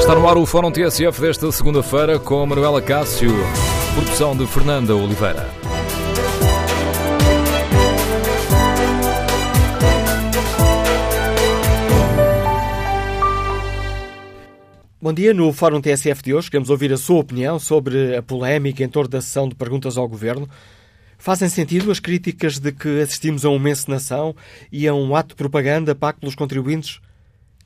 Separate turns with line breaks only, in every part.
Está no ar o Fórum TSF desta segunda-feira com Manuela Cássio, produção de Fernanda Oliveira.
Bom dia. No Fórum TSF de hoje queremos ouvir a sua opinião sobre a polémica em torno da sessão de perguntas ao Governo. Fazem sentido as críticas de que assistimos a uma encenação e a um ato de propaganda pago pelos contribuintes?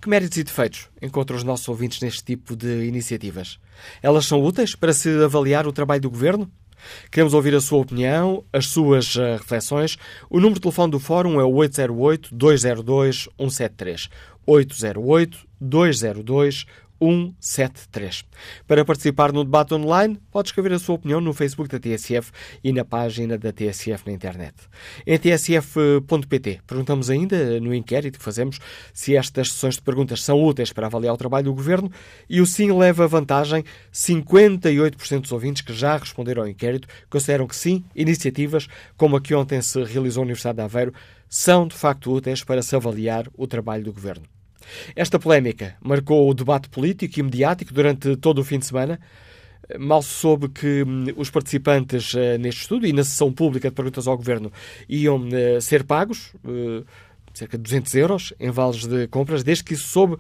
Que méritos e defeitos encontram os nossos ouvintes neste tipo de iniciativas? Elas são úteis para se avaliar o trabalho do Governo? Queremos ouvir a sua opinião, as suas uh, reflexões. O número de telefone do Fórum é o 808-202-173. 808-202-173. 173. Para participar no debate online, pode escrever a sua opinião no Facebook da TSF e na página da TSF na internet. Em tsf.pt, perguntamos ainda no inquérito que fazemos se estas sessões de perguntas são úteis para avaliar o trabalho do Governo e o sim leva vantagem. 58% dos ouvintes que já responderam ao inquérito consideram que sim, iniciativas como a que ontem se realizou na Universidade de Aveiro são de facto úteis para se avaliar o trabalho do Governo. Esta polémica marcou o debate político e mediático durante todo o fim de semana. Mal se soube que hum, os participantes uh, neste estudo e na sessão pública de perguntas ao Governo iam uh, ser pagos uh, cerca de 200 euros em vales de compras, desde que isso soube.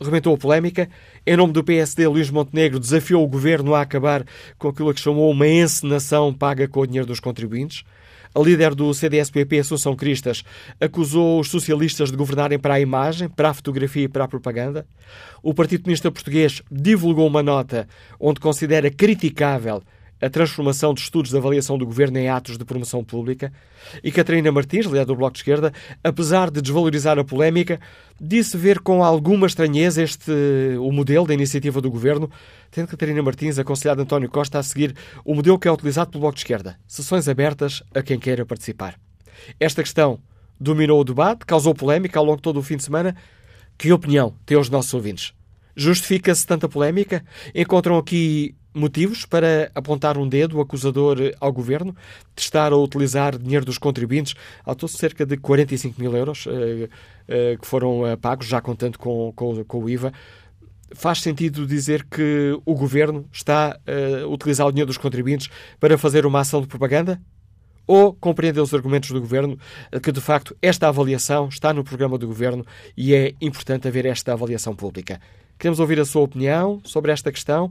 Rebentou a polémica. Em nome do PSD, Luís Montenegro desafiou o governo a acabar com aquilo que chamou uma encenação paga com o dinheiro dos contribuintes. A líder do CDS-PP, Assunção Cristas, acusou os socialistas de governarem para a imagem, para a fotografia e para a propaganda. O Partido Comunista Português divulgou uma nota onde considera criticável a transformação de estudos de avaliação do governo em atos de promoção pública. E Catarina Martins, líder do Bloco de Esquerda, apesar de desvalorizar a polémica, disse ver com alguma estranheza este, o modelo da iniciativa do governo, tendo Catarina Martins aconselhado António Costa a seguir o modelo que é utilizado pelo Bloco de Esquerda: sessões abertas a quem queira participar. Esta questão dominou o debate, causou polémica ao longo de todo o fim de semana. Que opinião têm os nossos ouvintes? Justifica-se tanta polémica? Encontram aqui motivos para apontar um dedo acusador ao governo de estar a utilizar dinheiro dos contribuintes, ao todo cerca de 45 mil euros eh, eh, que foram eh, pagos, já contando com, com, com, o IVA. Faz sentido dizer que o governo está a utilizar o dinheiro dos contribuintes para fazer uma ação de propaganda? Ou compreender os argumentos do governo que, de facto, esta avaliação está no programa do governo e é importante haver esta avaliação pública? Queremos ouvir a sua opinião sobre esta questão.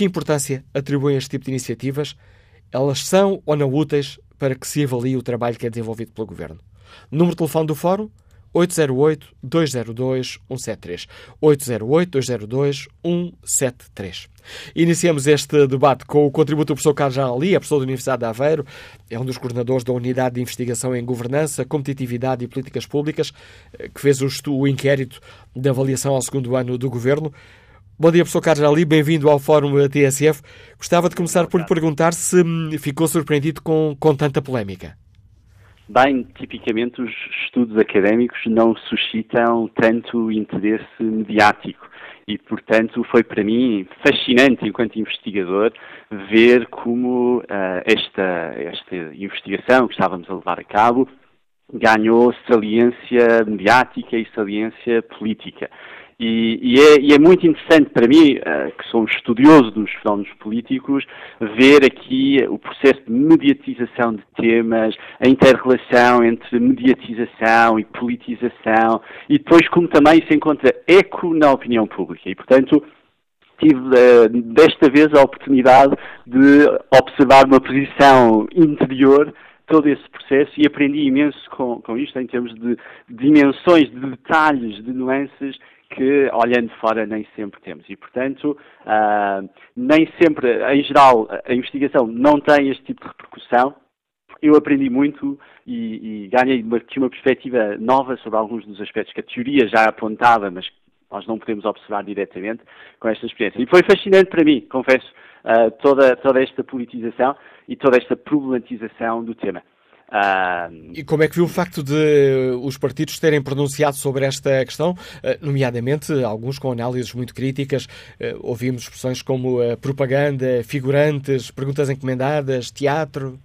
Que importância atribuem este tipo de iniciativas? Elas são ou não úteis para que se avalie o trabalho que é desenvolvido pelo Governo? Número de telefone do Fórum 808-202-173. 808-202-173. Iniciamos este debate com o contributo do professor Carlos Ali, a professor da Universidade de Aveiro, é um dos coordenadores da Unidade de Investigação em Governança, Competitividade e Políticas Públicas, eh, que fez o inquérito de avaliação ao segundo ano do Governo. Bom dia, professor Carlos Ali, bem-vindo ao Fórum TSF. Gostava de começar por lhe perguntar se hum, ficou surpreendido com, com tanta polémica.
Bem, tipicamente os estudos académicos não suscitam tanto interesse mediático e, portanto, foi para mim fascinante, enquanto investigador, ver como uh, esta, esta investigação que estávamos a levar a cabo ganhou saliência mediática e saliência política. E, e, é, e, é, muito interessante para mim, uh, que sou um estudioso dos fenómenos políticos, ver aqui o processo de mediatização de temas, a inter-relação entre mediatização e politização, e depois como também se encontra eco na opinião pública. E, portanto, tive uh, desta vez a oportunidade de observar uma posição interior todo esse processo e aprendi imenso com, com isto em termos de dimensões, de detalhes, de nuances que, olhando fora, nem sempre temos. E, portanto, uh, nem sempre, em geral, a investigação não tem este tipo de repercussão. Eu aprendi muito e, e ganhei uma, uma perspectiva nova sobre alguns dos aspectos que a teoria já apontava, mas nós não podemos observar diretamente com esta experiência. E foi fascinante para mim, confesso, uh, toda, toda esta politização e toda esta problematização do tema.
Uh... E como é que viu o facto de os partidos terem pronunciado sobre esta questão, ah, nomeadamente alguns com análises muito críticas? Ah, ouvimos expressões como propaganda, figurantes, perguntas encomendadas, teatro.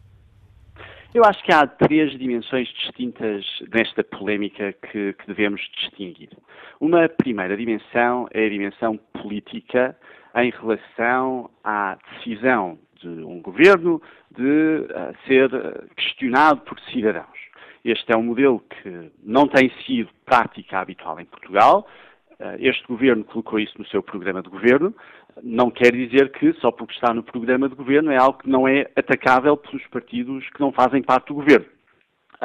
Eu acho que há três dimensões distintas nesta polémica que, que, devemos distinguir. Uma primeira dimensão é a dimensão política em relação à decisão de um governo de uh, ser questionado por cidadãos. Este é um modelo que não tem sido prática habitual em Portugal. Uh, este governo colocou isso no seu programa de governo. Não quer dizer que, só porque está no programa de governo, é algo que não é atacável pelos partidos que não fazem parte do governo.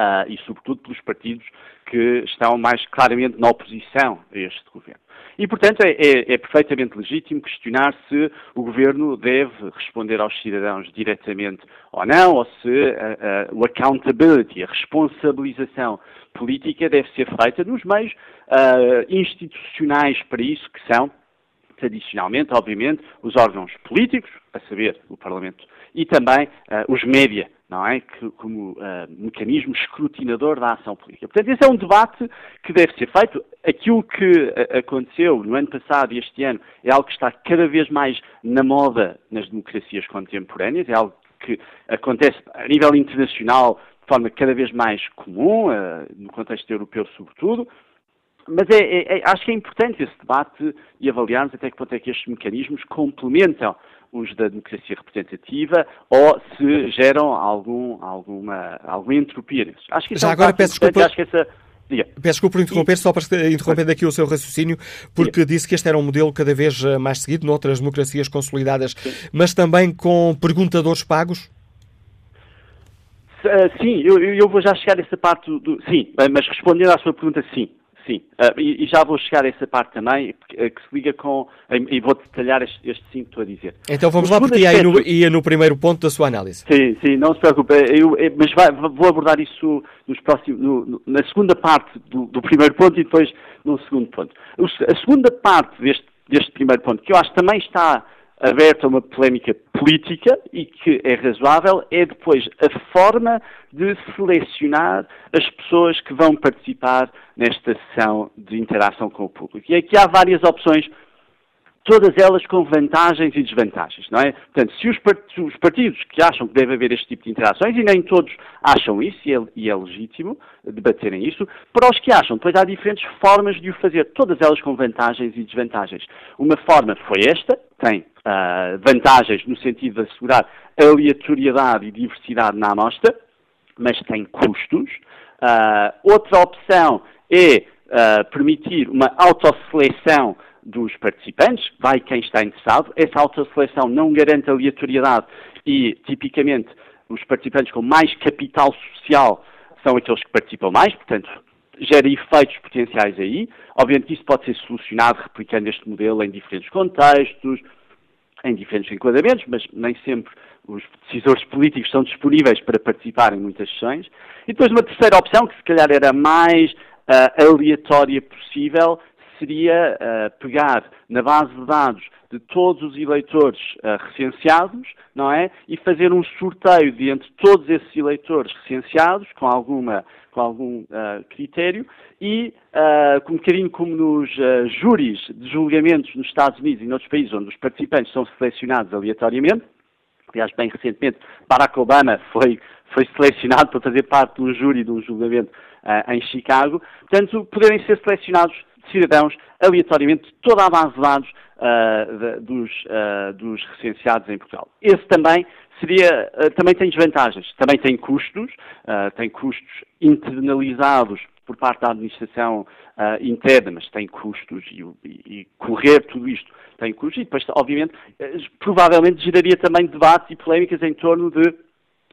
Uh, e, sobretudo, pelos partidos que estão mais claramente na oposição a este governo. E, portanto, é, é, é, perfeitamente legítimo questionar se o governo deve responder aos cidadãos diretamente ou não, ou se uh, uh, o accountability, a responsabilização política deve ser feita nos meios uh, institucionais para isso, que são, tradicionalmente, obviamente, os órgãos políticos, a saber, o Parlamento, e também os média não é? Que, como uh, mecanismo escrutinador da ação política. Portanto, esse é um debate que deve ser feito. Aquilo que eh, aconteceu no ano passado e este ano é algo que está cada vez mais na moda nas democracias contemporâneas, é algo que acontece a nível internacional de forma cada vez mais comum, uh, no contexto europeu sobretudo. Mas é, é, é, acho que é importante esse debate e avaliarmos até que ponto é que estes mecanismos complementam os da democracia representativa ou se geram algum, alguma, alguma entropia nisso.
Acho que Já é um agora peço desculpa. Acho que essa, Diga. Peço desculpa por interromper, só para interromper daqui o seu raciocínio, porque disse que este era um modelo cada vez eh, mais seguido noutras democracias consolidadas, sim. mas também com perguntadores pagos?
Uh, sim, eu, eu, vou já chegar a essa parte do, do, Sim, mas respondendo à sua pergunta, sim. Sim, uh, e, já vou chegar a essa parte também, que, que se liga com, e vou detalhar este, este sim que estou a dizer.
Então vamos o lá, porque ia, aspecto... no, ia no primeiro ponto da sua análise.
Sim, sim, não se preocupe, eu, eu, mas vai, vou abordar isso nos próximos, no, na segunda parte do, do, primeiro ponto e depois no segundo ponto. A segunda parte deste, deste primeiro ponto, que eu acho que também está aberta a uma polémica política e que é razoável, é depois a forma de selecionar as pessoas que vão participar nesta sessão de interação com o público. E aqui há várias opções todas elas com vantagens e desvantagens, não é? Portanto, se os, partidos que acham que deve haver este tipo de interações, e nem todos acham isso, e é, e é legítimo debaterem isso, para os que acham, depois há diferentes formas de o fazer, todas elas com vantagens e desvantagens. Uma forma foi esta, tem uh, vantagens no sentido de assegurar aleatoriedade e diversidade na amostra, mas tem custos. Uh, outra opção é uh, permitir uma autoseleção dos participantes, vai quem está interessado. Essa autoseleção não garante aleatoriedade e, tipicamente, os participantes com mais capital social são aqueles que participam mais, portanto, gera efeitos potenciais aí. Obviamente, isso pode ser solucionado replicando este modelo em diferentes contextos, em diferentes enquadramentos, mas nem sempre os decisores políticos são disponíveis para participar em muitas sessões. E depois uma terceira opção, que se calhar era mais uh, aleatória possível, seria uh, pegar na base de dados de todos os eleitores uh, recenseados, não é? E fazer um sorteio de entre todos esses eleitores recenseados, com, alguma, com algum uh, critério, e um bocadinho como nos júris de julgamentos nos Estados Unidos e noutros países onde os participantes são selecionados aleatoriamente, aliás, bem recentemente, Barack Obama foi, foi selecionado para fazer parte de um júri de um julgamento em Chicago, portanto, poderem ser selecionados cidadãos aleatoriamente toda a base de dados uh, de, dos, uh, dos, recenseados em Portugal. Esse também seria, uh, também tem desvantagens, também tem custos, tem custos internalizados por parte da administração interna, mas tem custos e, e, correr tudo isto tem custos e depois, obviamente, provavelmente geraria também debates e polémicas em torno de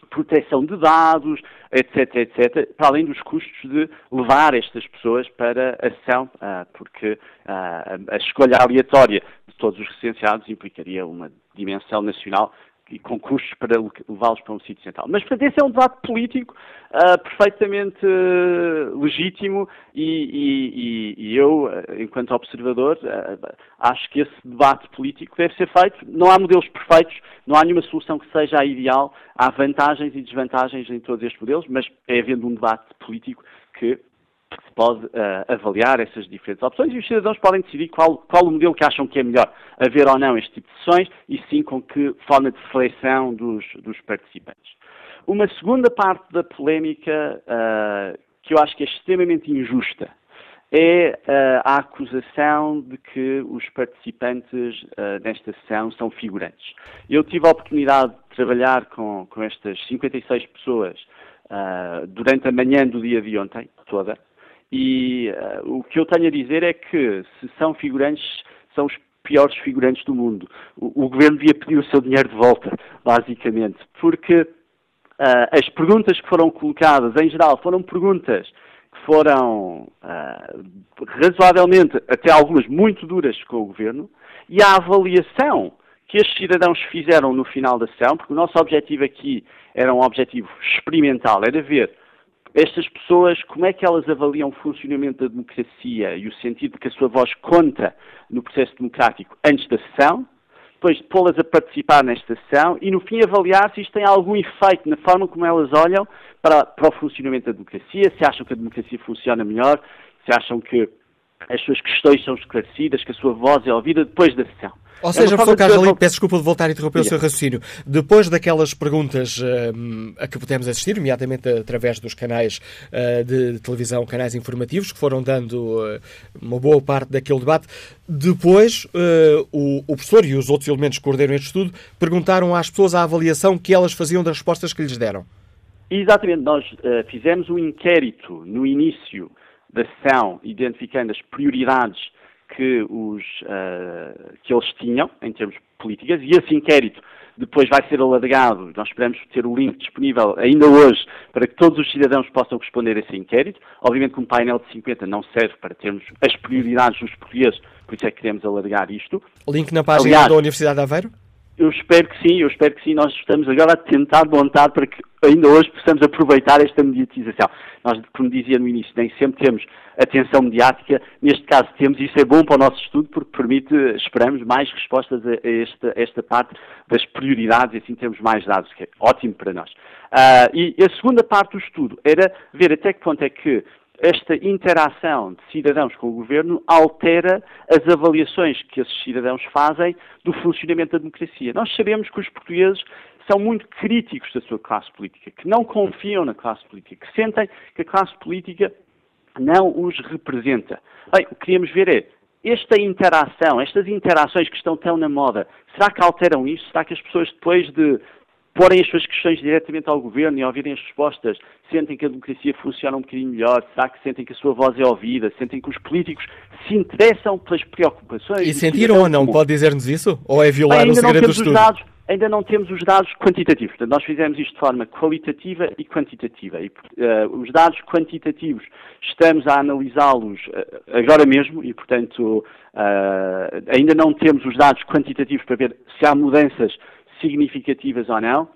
proteção de dados, etc, etc, para além dos custos de levar estas pessoas para a sessão, ah, porque ah, a escolha aleatória de todos os recenseados implicaria uma dimensão nacional e com custos para levá-los para um sítio central. Mas, portanto, esse é um debate político uh, perfeitamente uh, legítimo e, e, e, eu, uh, enquanto observador, acho que esse debate político deve ser feito. Não há modelos perfeitos, não há nenhuma solução que seja a ideal. Há vantagens e desvantagens em todos estes modelos, mas é havendo um debate político que se pode uh, avaliar essas diferentes opções e os cidadãos podem decidir qual, qual o modelo que acham que é melhor, haver ou não este tipo de sessões e sim com que forma de seleção dos, dos participantes. Uma segunda parte da polémica uh, que eu acho que é extremamente injusta é uh, a acusação de que os participantes uh, sessão são figurantes. Eu tive a oportunidade de trabalhar com, com estas 56 pessoas uh, durante a manhã do dia de ontem, toda, e o que eu tenho a dizer é que se são figurantes, são os piores figurantes do mundo. O, o governo devia pedir o seu dinheiro de volta, basicamente, porque as perguntas que foram colocadas, em geral, foram perguntas foram uh, razoavelmente, até algumas muito duras com o governo, e a avaliação que estes cidadãos fizeram no final da sessão, porque o nosso objetivo aqui era um objetivo experimental, era ver estas pessoas, como é que elas avaliam o funcionamento da democracia e o sentido de que a sua voz conta no processo democrático antes da sessão, depois pô-las a participar nesta sessão e, no fim, avaliar se isto tem algum efeito na forma como elas olham para, para o funcionamento da democracia, se acham que a democracia funciona melhor, se acham que as suas questões são esclarecidas, que a sua voz é ouvida depois da sessão.
Ou seja, é professor Carlos peço desculpa de voltar a interromper Sim. o seu raciocínio. Depois daquelas perguntas uh, a que pudemos assistir, imediatamente através dos canais uh, de televisão, canais informativos, que foram dando uh, uma boa parte daquele debate, depois o, o, professor e os outros elementos que coordenam este estudo perguntaram às pessoas a avaliação que elas faziam das respostas que lhes deram.
Exatamente, nós fizemos um inquérito no início da sessão, identificando as prioridades que, os, uh, que eles tinham em termos políticas e esse inquérito depois vai ser alargado. Nós esperamos ter o link disponível ainda hoje para que todos os cidadãos possam responder a esse inquérito. Obviamente que um painel de 50 não serve para termos as prioridades dos portugueses, por isso é que queremos alargar isto.
Link na página Aliás, da Universidade de Aveiro?
Eu espero que sim, eu espero que sim. Nós estamos agora a tentar montar para que ainda hoje possamos aproveitar esta mediatização. Nós, como dizia no início, nem sempre temos atenção mediática. Neste caso temos, e isso é bom para o nosso estudo, porque permite, esperamos, mais respostas a esta, a esta parte das prioridades e assim temos mais dados, que é ótimo para nós. Uh, e a segunda parte do estudo era ver até que ponto é que esta interação de cidadãos com o governo altera as avaliações que esses cidadãos fazem do funcionamento da democracia. Nós sabemos que os portugueses são muito críticos da sua classe política, que não confiam na classe política, que sentem que a classe política não os representa. Bem, o que queríamos ver é esta interação, estas interações que estão tão na moda, será que alteram isso? Será que as pessoas depois de porem as suas questões diretamente ao governo e ouvirem as respostas, sentem que a democracia funciona um bocadinho melhor? Será que sentem que a sua voz é ouvida? Sentem que os políticos se interessam pelas preocupações?
E sentiram ou não? Comum? Pode dizer-nos isso? Ou é violar Bem, o segredo do estudo?
Dados, ainda não temos os dados quantitativos. Portanto, nós fizemos isto de forma qualitativa e quantitativa. E, uh, os dados quantitativos estamos a analisá-los uh, agora mesmo e, portanto, uh, ainda não temos os dados quantitativos para ver se há mudanças significativas ou não.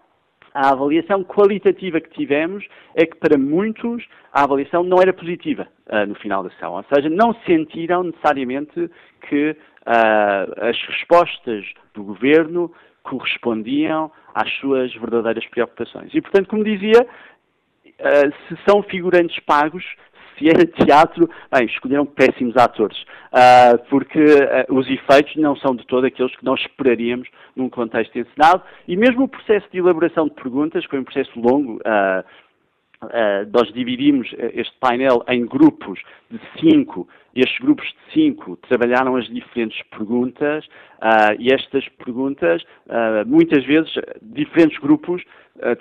A avaliação qualitativa que tivemos é que para muitos a avaliação não era positiva uh, no final da sessão, ou seja, não sentiram necessariamente que uh, as respostas do governo correspondiam às suas verdadeiras preocupações. E, portanto, como dizia, uh, se são figurantes pagos, se é teatro, bem, escolheram péssimos atores, uh, porque uh, os efeitos não são de todo aqueles que nós esperaríamos num contexto encenado, e mesmo o processo de elaboração de perguntas, foi um processo longo, uh, Uh, nós dividimos este painel em grupos de cinco. Estes grupos de cinco trabalharam as diferentes perguntas uh, e estas perguntas, uh, muitas vezes, diferentes grupos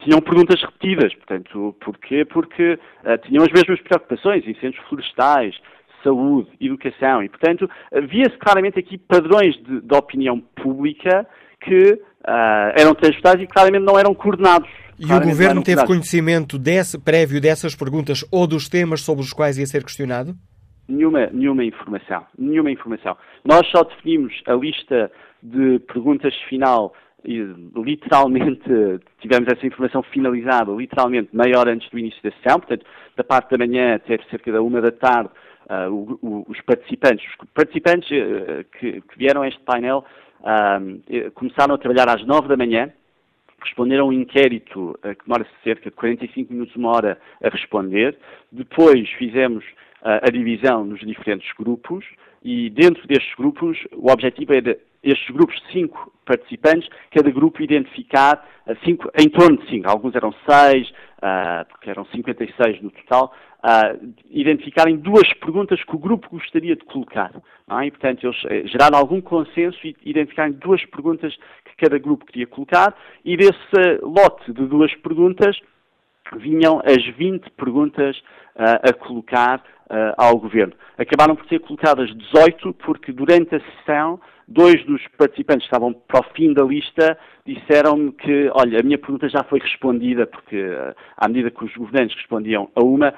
tinham perguntas repetidas. Portanto, porquê? Porque tinham as mesmas preocupações, incêndios florestais, saúde, educação. E, portanto, via-se claramente aqui padrões de, de opinião pública que eram transversais e claramente não eram coordenados
e o Governo teve conhecimento desse, prévio dessas perguntas ou dos temas sobre os quais ia ser questionado?
Nenhuma, nenhuma informação. Nenhuma informação. Nós só definimos a lista de perguntas final e literalmente tivemos essa informação finalizada literalmente meia hora antes do início da sessão, portanto, da parte da manhã até cerca da uma da tarde, uh, o, o, os participantes, os participantes uh, que, que, vieram a este painel começaram a trabalhar às nove da manhã, responderam um inquérito uh, que demora cerca de 45 minutos, uma hora a responder. Depois fizemos uh, a divisão nos diferentes grupos e dentro destes grupos o objetivo era estes grupos de cinco participantes, cada grupo identificar cinco, em torno de cinco, alguns eram seis, uh, porque eram 56 no total, uh, identificarem duas perguntas que o grupo gostaria de colocar. É? E, portanto, eles eh, geraram algum consenso e identificarem duas perguntas que cada grupo queria colocar, e desse lote de duas perguntas vinham as 20 perguntas uh, a colocar ao Governo. Acabaram por ser colocadas 18, porque durante a sessão, dois dos participantes que estavam para o fim da lista disseram-me que, olha, a minha pergunta já foi respondida, porque uh, à medida que os governantes respondiam a uma,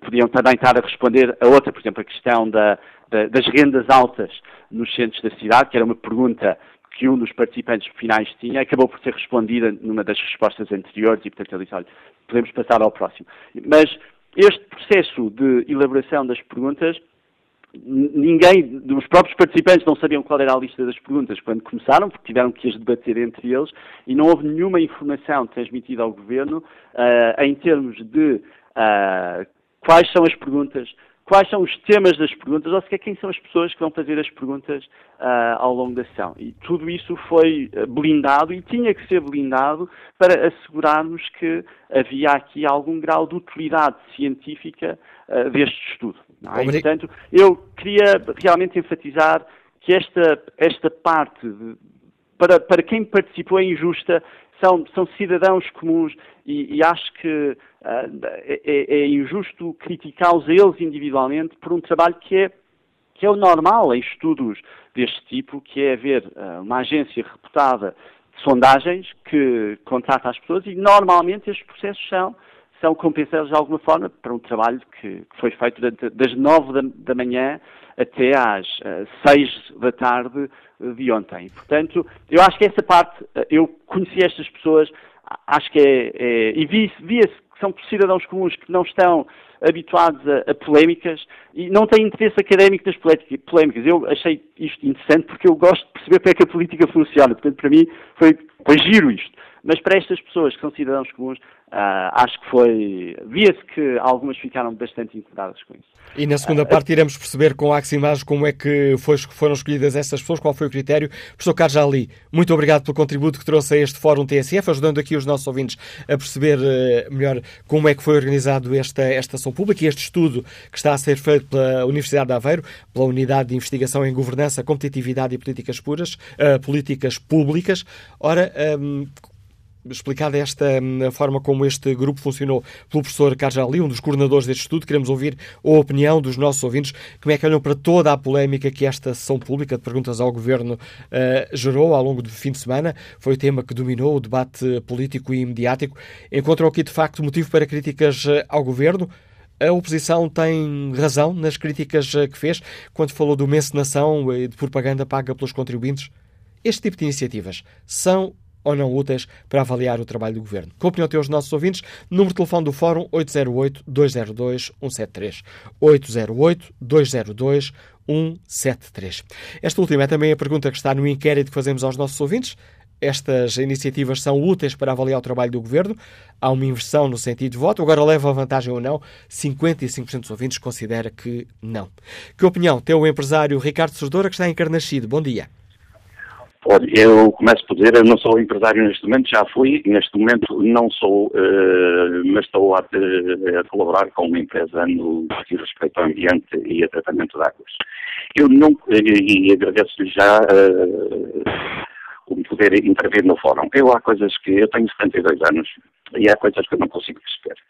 podiam também estar a responder a outra, por exemplo, a questão da, da, das rendas altas nos centros da cidade, que era uma pergunta que um dos participantes finais tinha, acabou por ser respondida numa das respostas anteriores e, portanto, ele disse, olha, podemos passar ao próximo. Mas este processo de elaboração das perguntas, ninguém, os próprios participantes não sabiam qual era a lista das perguntas quando começaram, porque tiveram que as debater entre eles, e não houve nenhuma informação transmitida ao Governo uh, em termos de uh, quais são as perguntas, quais são os temas das perguntas, ou sequer quem são as pessoas que vão fazer as perguntas uh, ao longo da sessão. E tudo isso foi ah, blindado e tinha que ser blindado para assegurarmos que havia aqui algum grau de utilidade científica uh, deste estudo. É? E, portanto, eu queria realmente enfatizar que esta, esta parte, de, para, para quem participou, é injusta são, são cidadãos comuns e, e acho que uh, é, é, injusto criticá-los eles individualmente por um trabalho que é, que é o normal em estudos deste tipo, que é haver uh, uma agência reputada de sondagens que contrata as pessoas e normalmente estes processos são são compensados de alguma forma para um trabalho que, que foi feito das nove da, da manhã até às uh, seis da tarde de ontem. Portanto, eu acho que essa parte, uh, eu conheci estas pessoas, acho que é, é e via-se via que são cidadãos comuns que não estão habituados a, a, polémicas e não têm interesse académico nas polémicas. Eu achei isto interessante porque eu gosto de perceber como é que a política funciona. Portanto, para mim foi, foi giro isto. Mas para estas pessoas que são cidadãos comuns, Uh, acho que foi. Via-se que algumas ficaram bastante incomodadas com isso.
E na segunda uh, parte iremos perceber com a Aximage como é que foi, foram escolhidas essas pessoas, qual foi o critério. Professor Carlos Ali, muito obrigado pelo contributo que trouxe a este Fórum TSF, ajudando aqui os nossos ouvintes a perceber uh, melhor como é que foi organizado esta, esta ação pública e este estudo que está a ser feito pela Universidade de Aveiro, pela Unidade de Investigação em Governança, Competitividade e Políticas Puras, Políticas Públicas. Ora, um, explicada esta hum, forma como este grupo funcionou pelo professor Carlos Ali, um dos coordenadores deste estudo. Queremos ouvir a opinião dos nossos ouvintes, como é que olham para toda a polémica que esta sessão pública de perguntas ao Governo uh, gerou ao longo do fim de semana. Foi o tema que dominou o debate político e mediático. Encontram aqui, de facto, motivo para críticas eh, ao Governo? A oposição tem razão nas críticas eh, que fez quando falou de uma encenação e de propaganda paga pelos contribuintes? Este tipo de iniciativas são ou não úteis para avaliar o trabalho do Governo. Com a opinião os nossos ouvintes, número de telefone do Fórum 808-202-173. 808-202-173. Esta última é também a pergunta que está no inquérito que fazemos aos nossos ouvintes. Estas iniciativas são úteis para avaliar o trabalho do Governo? Há uma inversão no sentido de voto, agora leva a vantagem ou não? 55% dos ouvintes considera que não. Que opinião tem o empresário Ricardo Sordora, que está encarnascido? Bom dia.
Olha, eu começo por dizer, eu não sou empresário neste momento, já fui, neste momento não sou, uh, mas estou a, a, colaborar com uma empresa no que respeito ao ambiente e a tratamento de águas. Eu não, e, e agradeço-lhe já uh, o poder intervir no fórum. Eu há coisas que, eu tenho 72 anos, e há coisas que eu não consigo perceber.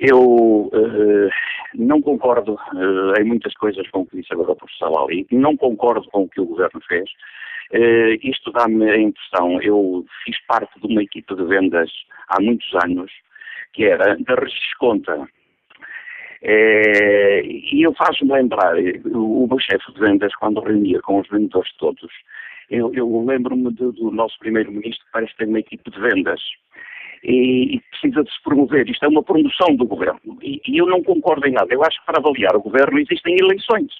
Eu uh, não concordo uh, em muitas coisas com o que disse agora o professor Ali, não concordo com o que o Governo fez, Uh, isto dá-me a impressão, eu fiz parte de uma equipa de vendas há muitos anos, que era da Regisconta. Uh, e eu faço-me lembrar, o, o meu chefe de vendas, quando reunia com os vendedores todos, eu, eu lembro-me do, do, nosso primeiro-ministro que parece ter uma equipe de vendas. E, e, precisa de se promover. Isto é uma promoção do governo. E, e eu não concordo em nada. Eu acho que para avaliar o governo existem eleições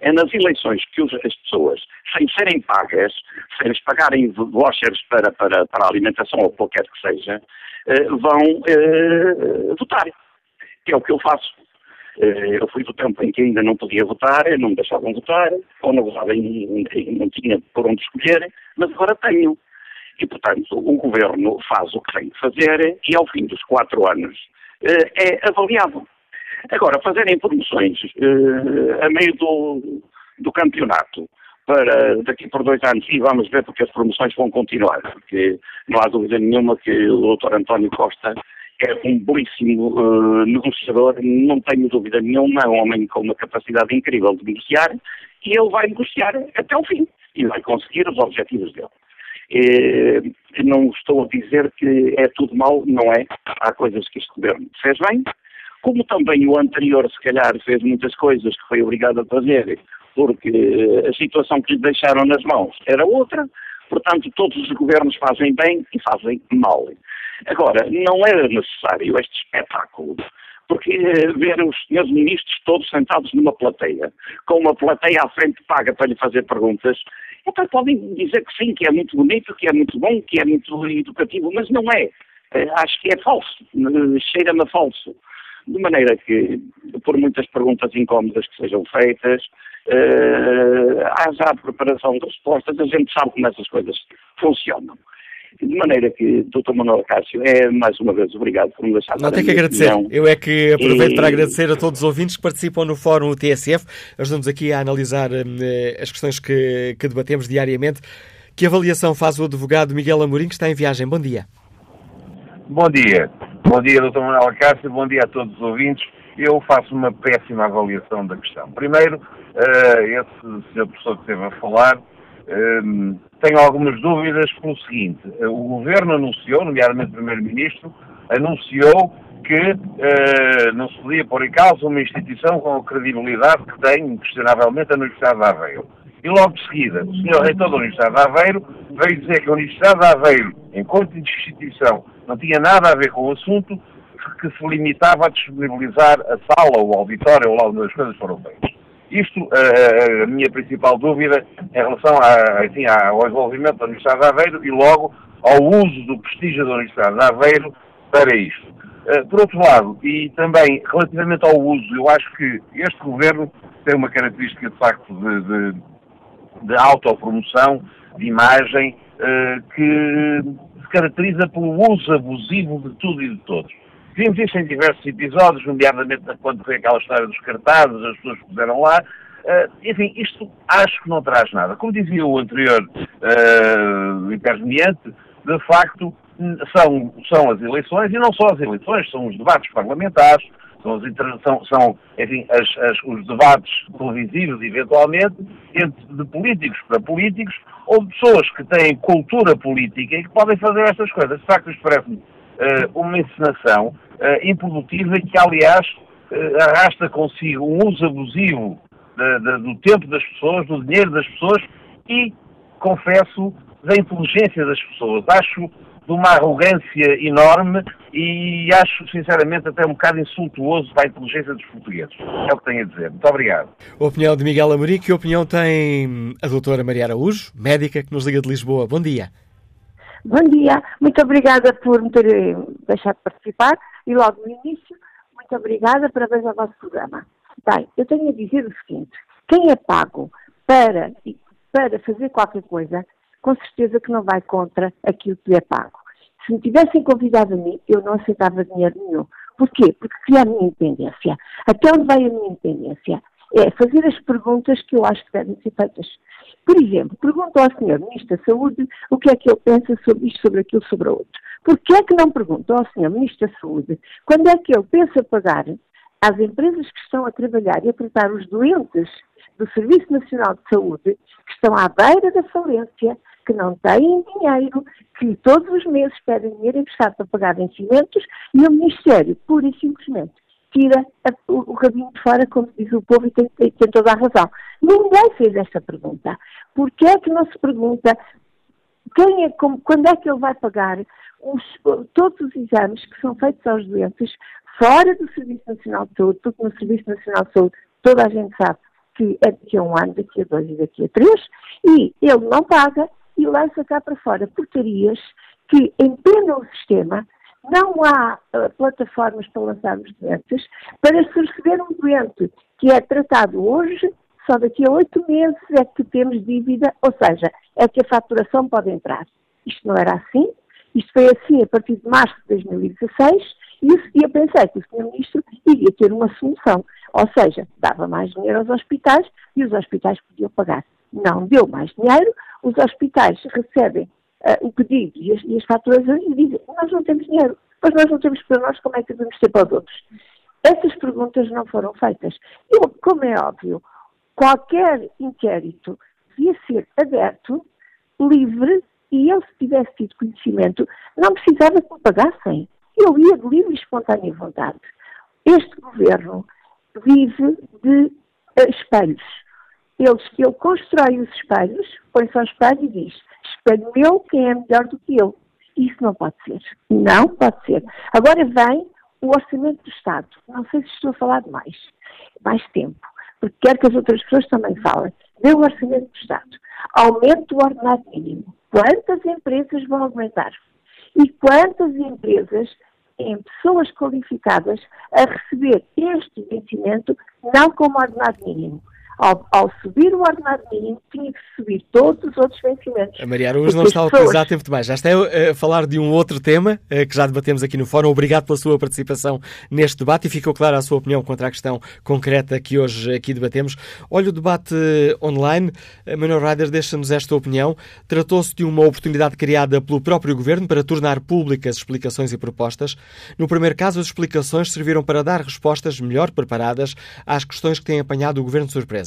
é nas eleições que as pessoas, sem serem pagas, sem lhes pagarem vouchers para, para, para a alimentação ou qualquer que seja, eh, vão eh, votar. Que é o que eu faço. Eh, eu fui do tempo em que ainda não podia votar, não me deixavam votar, ou não votava em, não tinha por onde escolher, mas agora tenho. E, portanto, o governo faz o que tem de fazer e, ao fim dos quatro anos, é avaliado. Agora, fazerem promoções a meio do, do campeonato, para daqui por dois anos, e vamos ver porque as promoções vão continuar, porque não há dúvida nenhuma que o Dr. António Costa é um belíssimo uh, negociador, não tenho dúvida nenhuma, é um homem com uma capacidade incrível de negociar, e ele vai negociar até o fim, e vai conseguir os objetivos dele. E, não estou a dizer que é tudo mal, não é. Há coisas que este governo fez bem, como também o anterior, se calhar, fez muitas coisas que foi obrigado a fazer, porque a situação que lhe deixaram nas mãos era outra, portanto, todos os governos fazem bem e fazem mal. Agora, não era necessário este espetáculo, porque eh, ver os senhores ministros todos sentados numa plateia, com uma plateia à frente paga para lhe fazer perguntas, então podem dizer que sim, que é muito bonito, que é muito bom, que é muito educativo, mas não é. Eh, acho que é falso, eh, cheira-me a falso. De maneira que, por muitas perguntas incómodas que sejam feitas, uh, há já a preparação de respostas, a gente sabe como essas coisas funcionam. De maneira que, Dr. Manuel Cássio, é mais uma vez obrigado por me deixar
Não tem que agradecer. Opinião. Eu é que aproveito e... para agradecer a todos os ouvintes que participam no Fórum TSF. Ajudamos aqui a analisar uh, as questões que, que debatemos diariamente. Que avaliação faz o advogado Miguel Amorim, que está em viagem? Bom dia.
Bom dia. Bom dia, Dr. Manuel Cássio. Bom dia a todos os ouvintes. Eu faço uma péssima avaliação da questão. Primeiro, uh, esse senhor professor que esteve a falar, uh, tenho algumas dúvidas pelo seguinte. Uh, o Governo anunciou, nomeadamente o Primeiro-Ministro, anunciou que uh, não se podia pôr em causa uma instituição com a credibilidade que tem, inquestionavelmente, a Universidade de Aveiro. E logo de seguida, o senhor reitor da Universidade de Aveiro veio dizer que a Universidade de Aveiro, enquanto instituição, não tinha nada a ver com o assunto, que se limitava a disponibilizar a sala ou o auditório ou lá onde as coisas foram feitas. Isto, a, a minha principal dúvida em relação a, enfim, ao envolvimento da Universidade de Aveiro e logo ao uso do prestígio da Universidade de Aveiro para isto. Por outro lado, e também relativamente ao uso, eu acho que este governo tem uma característica de facto de, de, de autopromoção, de imagem, que se caracteriza pelo uso abusivo de tudo e de todos. Vimos isso em diversos episódios, nomeadamente quando foi aquela história dos cartazes, as pessoas puseram lá. Uh, enfim, isto acho que não traz nada. Como dizia o anterior uh, interveniente, de facto, são, são as eleições, e não só as eleições, são os debates parlamentares, são, as, são, enfim, as, as, os debates televisivos, eventualmente, entre, de políticos para políticos, ou de pessoas que têm cultura política e que podem fazer estas coisas. De facto, isto parece-me uh, uma encenação uh, improdutiva que, aliás, uh, arrasta consigo um uso abusivo de, de, do tempo das pessoas, do dinheiro das pessoas e, confesso, da inteligência das pessoas. Acho de uma arrogância enorme e acho, sinceramente, até um bocado insultuoso para a inteligência dos portugueses. É o que tenho a dizer. Muito obrigado.
A opinião de Miguel Amorim, que opinião tem a doutora Maria Araújo, médica que nos liga de Lisboa. Bom dia.
Bom dia, muito obrigada por me ter eh, deixado participar e logo no início, muito obrigada, parabéns ao vosso programa. Bem, eu tenho a dizer o seguinte, quem é pago para, para fazer qualquer coisa, com certeza que não vai contra aquilo que lhe é pago. Se me tivessem convidado a mim, eu não aceitava dinheiro nenhum. Porquê? Porque queria a minha independência. Até onde vai a minha independência? É fazer as perguntas que eu acho que devem ser feitas. Por exemplo, pergunto ao Sr. Ministro da Saúde o que é que ele pensa sobre isto, sobre aquilo, sobre outro. Por que é que não pergunto ao Sr. Ministro da Saúde quando é que ele pensa pagar às empresas que estão a trabalhar e a tratar os doentes do Serviço Nacional de Saúde, que estão à beira da falência, que não têm dinheiro, que todos os meses pedem dinheiro emprestado para pagar vencimentos e o Ministério, pura e simplesmente, tira o, o rabinho de fora, como diz o povo, e tem, tem, tem toda a razão. Ninguém fez esta pergunta. Por que é que não se pergunta quem é, como, quando é que ele vai pagar os, todos os exames que são feitos aos doentes fora do Serviço Nacional de Saúde, porque no Serviço Nacional de Saúde toda a gente sabe que é daqui a um ano, daqui a dois e daqui a três, e ele não paga e lança cá para fora portarias que empenam o sistema não há uh, plataformas para lançar os doentes, para se receber um doente que é tratado hoje, só daqui a oito meses é que temos dívida, ou seja, é que a faturação pode entrar. Isto não era assim, isto foi assim a partir de março de 2016 e eu pensei que o Sr. Ministro iria ter uma solução, ou seja, dava mais dinheiro aos hospitais e os hospitais podiam pagar. Não deu mais dinheiro, os hospitais recebem uh, o pedido e as, e as faturações e dizem, nós não temos dinheiro, pois nós não temos para nós, como é que devemos ter para os outros? Essas perguntas não foram feitas. Eu, como é óbvio, qualquer inquérito devia ser aberto, livre, e eu, se tivesse tido conhecimento, não precisava que me pagassem. Eu ia de livre e espontânea vontade. Este governo vive de uh, espelhos. Ele, ele constrói os espelhos, põe-se ao espelho e diz: espelho meu, quem é melhor do que eu? Isso não pode ser. Não pode ser. Agora vem o orçamento do Estado. Não sei se estou a falar de mais. Mais tempo. Porque quero que as outras pessoas também falem. Vê o orçamento do Estado. Aumento o ordenado mínimo. Quantas empresas vão aumentar? E quantas empresas têm pessoas qualificadas a receber este vencimento não como ordenado mínimo? Ao, ao, subir o ordenado mínimo, tinha que subir todos os outros vencimentos.
A Maria Araújo não está a utilizar tempo demais. Já está a falar de um outro tema eh, que já debatemos aqui no Fórum. Obrigado pela sua participação neste debate e ficou clara a sua opinião contra a questão concreta que hoje aqui debatemos. Olha o debate online. Manuel Ryder deixa-nos esta opinião. Tratou-se de uma oportunidade criada pelo próprio Governo para tornar públicas explicações e propostas. No primeiro caso, as explicações serviram para dar respostas melhor preparadas às questões que têm apanhado o Governo de surpresa.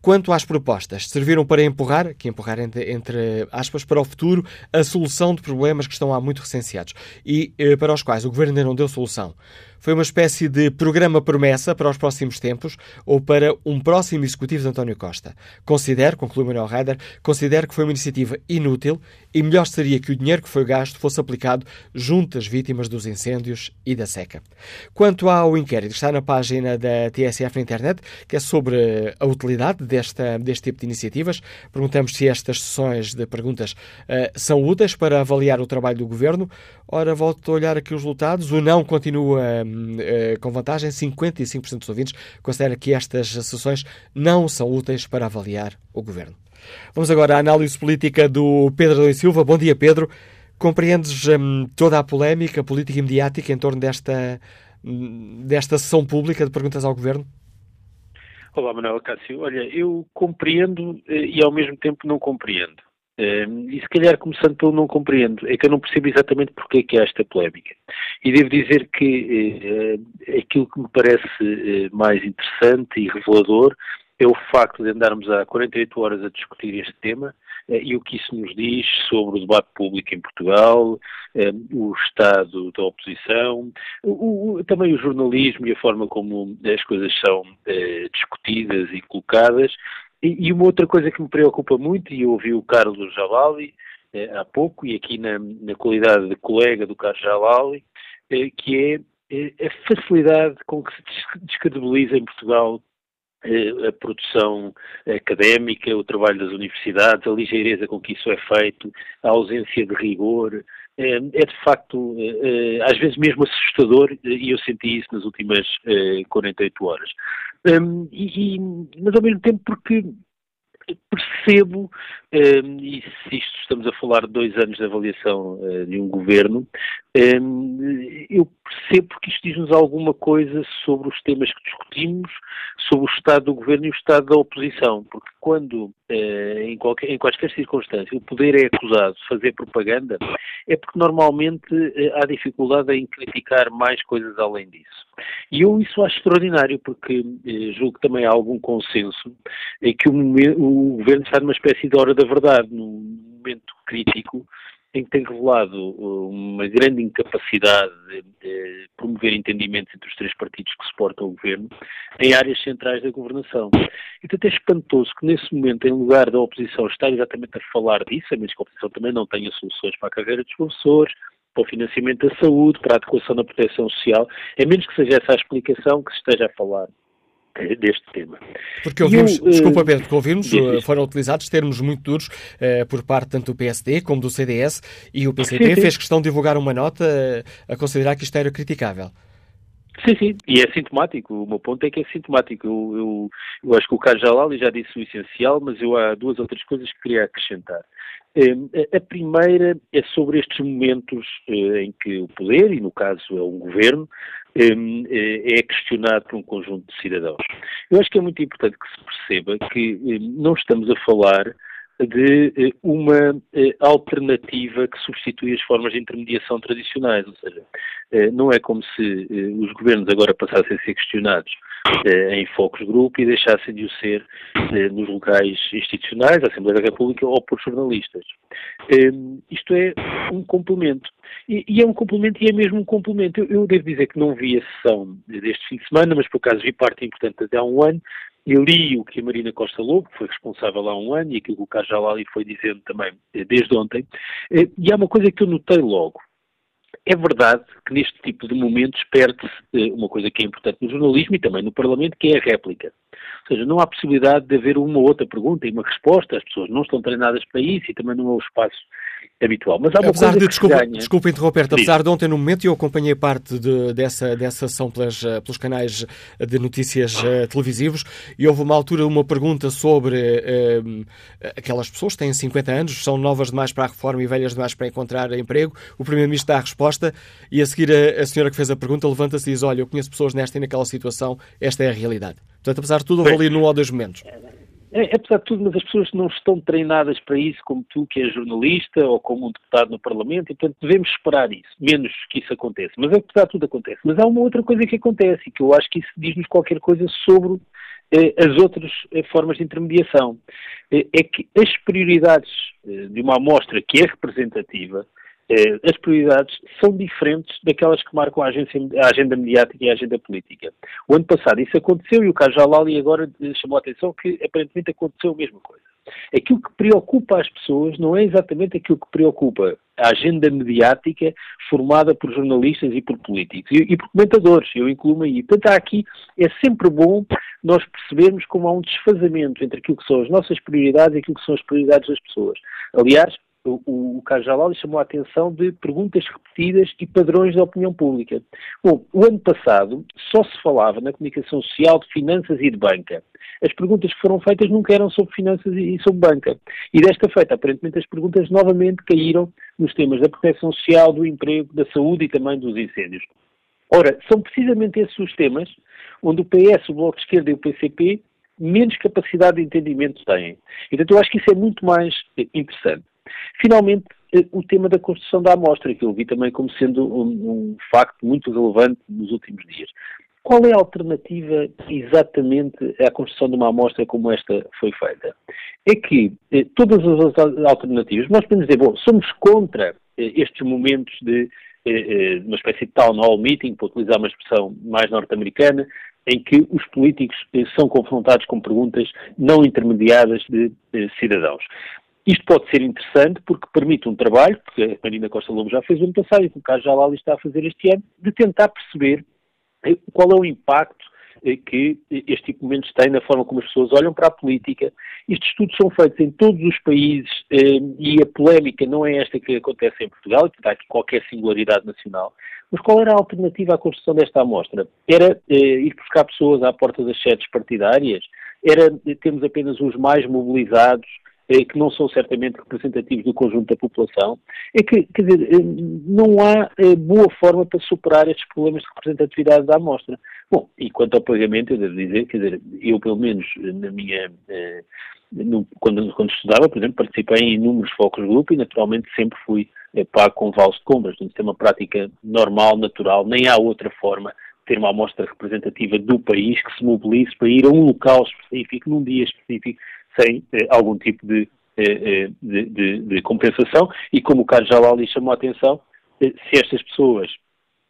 Quanto às propostas, serviram para empurrar, que empurrar entre, entre, aspas, para o futuro, a solução de problemas que estão há muito recenseados e eh, para os quais o Governo ainda não deu solução. Foi uma espécie de programa promessa para os próximos tempos ou para um próximo executivo de António Costa. Considero, conclui Manuel Reider, considero que foi uma iniciativa inútil e melhor seria que o dinheiro que foi gasto fosse aplicado junto às vítimas dos incêndios e da seca. Quanto ao inquérito, está na página da TSF na internet, que é sobre a utilidade desta, deste tipo de iniciativas. Perguntamos se estas sessões de perguntas uh, são úteis para avaliar o trabalho do Governo. Ora, volto a olhar aqui os resultados. O não continua uh, com vantagem. 55% dos ouvintes consideram que estas sessões não são úteis para avaliar o Governo. Vamos agora à análise política do Pedro Adão Silva. Bom dia, Pedro. Compreendes um, toda a polémica política e mediática em torno desta, hum, desta sessão pública de perguntas ao Governo?
Olá, Manuel Cássio. Olha, eu compreendo eh, e ao mesmo tempo não compreendo. Uh, e se calhar começando pelo não compreendo, é que eu não percebo exatamente porque é que há esta polémica. E devo dizer que uh, aquilo que me parece uh, mais interessante e revelador é o facto de andarmos há 48 horas a discutir este tema e o que isso nos diz sobre o debate público em Portugal, o estado da oposição, o, o, também o jornalismo e a forma como as coisas são discutidas e colocadas, e, uma outra coisa que me preocupa muito, e eu ouvi o Carlos Jalali eh, há pouco, e aqui na, na, qualidade de colega do Carlos Jalali, eh, que é eh, a facilidade com que se descredibiliza em Portugal eh, a produção académica, o trabalho das universidades, a ligeireza com que isso é feito, a ausência de rigor, é, é de facto, eh, às vezes mesmo assustador, e eu senti isso nas últimas 48 horas. Um, e, e, mas ao mesmo tempo porque percebo, um, e se isto estamos a falar de dois anos de avaliação uh, de um governo, um, eu percebo porque isto diz-nos alguma coisa sobre os temas que discutimos, sobre o estado do governo e o estado da oposição, porque quando, uh, em, qualquer, em quaisquer circunstâncias, o poder é acusado de fazer propaganda, é porque normalmente uh, há dificuldade em criticar mais coisas além disso. E eu isso acho extraordinário, porque julgo que também há algum consenso em que o, o governo está numa espécie de hora da verdade, num momento crítico, em que tem revelado uh, uma grande incapacidade de, promover entendimentos entre os três partidos que suportam o governo em áreas centrais da governação. E portanto é espantoso que nesse momento, em lugar da oposição estar exatamente a falar disso, a menos que a oposição também não tenha soluções para a carreira dos professores, para o financiamento da saúde, para a adequação da proteção social, a menos que seja essa a explicação que se esteja a falar deste tema.
Porque ouvimos, eu, desculpa Pedro, porque ouvimos, foram utilizados termos muito duros uh, por parte tanto do PSD como do CDS e o PCP sim, sim. fez questão de divulgar uma nota a considerar que isto era criticável.
Sim, sim, e é sintomático. O meu ponto é que é sintomático. Eu, eu, eu acho que o Carlos Jalali já disse o essencial, mas eu há duas outras coisas que queria acrescentar. A primeira é sobre estes momentos em que o poder, e no caso é um governo, é questionado por um conjunto de cidadãos. Eu acho que é muito importante que se perceba que não estamos a falar de eh, uma eh, alternativa que substitui as formas de intermediação tradicionais, ou seja, eh, não é como se os governos agora passassem a ser questionados em focos grupo e deixassem de o ser nos locais institucionais, a Assembleia da República ou por jornalistas. Isto é um complemento. E, é um complemento e é mesmo um complemento. Eu, devo dizer que não vi a sessão deste fim de semana, mas por acaso vi parte importante até há um ano e li o que a Marina Costa Lobo, que foi responsável há um ano, e aquilo que o Cajalali foi dizendo também eh, desde ontem, eh, e há uma coisa que eu notei logo. É verdade que neste tipo de momentos perde-se eh, uma coisa que é importante no jornalismo e também no Parlamento, que é a réplica. Ou seja, não há possibilidade de haver uma outra pergunta e uma resposta, as pessoas não estão treinadas para isso e também não há o espaço habitual. Mas há uma apesar coisa de,
desculpa,
ganha...
desculpa interromper-te, apesar de ontem no momento eu acompanhei parte de, dessa, dessa ação pelas, eh, pelos canais de notícias uh, televisivos e houve uma altura uma pergunta sobre uh, aquelas pessoas que têm 50 anos, são novas demais para a reforma e velhas demais para encontrar emprego. O Primeiro-Ministro dá a resposta e a seguir a, a senhora que fez a pergunta levanta-se e diz: Olha, eu conheço pessoas nesta e naquela situação, esta é a realidade. Portanto, apesar de tudo, houve ali num ou dois momentos.
É, apesar de tudo, mas as pessoas não estão treinadas para isso, como tu, que és jornalista, ou como um deputado no Parlamento, e portanto devemos esperar isso, menos que isso aconteça. Mas apesar de tudo acontece. Mas há uma outra coisa que acontece, e que eu acho que isso diz-nos qualquer coisa sobre eh, as outras eh, formas de intermediação. Eh, é que as prioridades eh, de uma amostra que é representativa as prioridades são diferentes daquelas que marcam a, agência, a, agenda mediática e a agenda política. O ano passado isso aconteceu e o caso Jalali agora eh, chamou a atenção que aparentemente aconteceu a mesma coisa. Aquilo que preocupa as pessoas não é exatamente aquilo que preocupa a agenda mediática formada por jornalistas e por políticos e, e por comentadores, eu incluo aí. Portanto, há aqui, é sempre bom nós percebermos como há um desfazamento entre aquilo que são as nossas prioridades e aquilo que são as prioridades das pessoas. Aliás, o, o Carlos Jalali chamou a atenção de perguntas repetidas e padrões da opinião pública. Bom, o ano passado só se falava na comunicação social de finanças e de banca. As perguntas que foram feitas nunca eram sobre finanças e sobre banca. E desta feita, aparentemente, as perguntas novamente caíram nos temas da proteção social, do emprego, da saúde e também dos incêndios. Ora, são precisamente esses os temas onde o PS, o Bloco de Esquerda e o PCP menos capacidade de entendimento têm. Então, eu acho que isso é muito mais interessante. Finalmente, eh, o tema da construção da amostra, que eu vi também como sendo um, um facto muito relevante nos últimos dias. Qual é a alternativa exatamente à construção de uma amostra como esta foi feita? É que eh, todas as alternativas, nós podemos dizer, bom, somos contra eh, estes momentos de eh, eh uma espécie de town hall meeting, para utilizar uma expressão mais norte-americana, em que os políticos eh, são confrontados com perguntas não intermediadas de cidadãos. Isto pode ser interessante porque permite um trabalho, que a Marina Costa Lobo já fez no ano passado e que o Carlos Jalali está a fazer este ano, de tentar perceber eh, qual é o impacto eh, que este tipo de momentos tem na forma como as pessoas olham para a política. Estes estudos são feitos em todos os países eh, e a polémica não é esta que acontece em Portugal, que dá aqui qualquer singularidade nacional. Mas qual era a alternativa à construção desta amostra? Era ir buscar pessoas à porta das sedes partidárias? Era termos apenas os mais mobilizados eh, que não são certamente representativos do conjunto da população, é que, quer dizer, eh, não há eh, boa forma para superar estes problemas de representatividade da amostra. Bom, e quanto ao pagamento, eu devo dizer, quer dizer, eu pelo menos na minha, no, quando, quando estudava, por exemplo, participei em inúmeros focos de grupo e naturalmente sempre fui pago com vales de compras, portanto, é uma prática normal, natural, nem há outra forma de ter uma amostra representativa do país que se mobilize para ir a um local específico, num dia específico, sem eh, algum tipo de, eh, eh, de, de, de, compensação. E como o Carlos Jalali chamou a atenção, se estas pessoas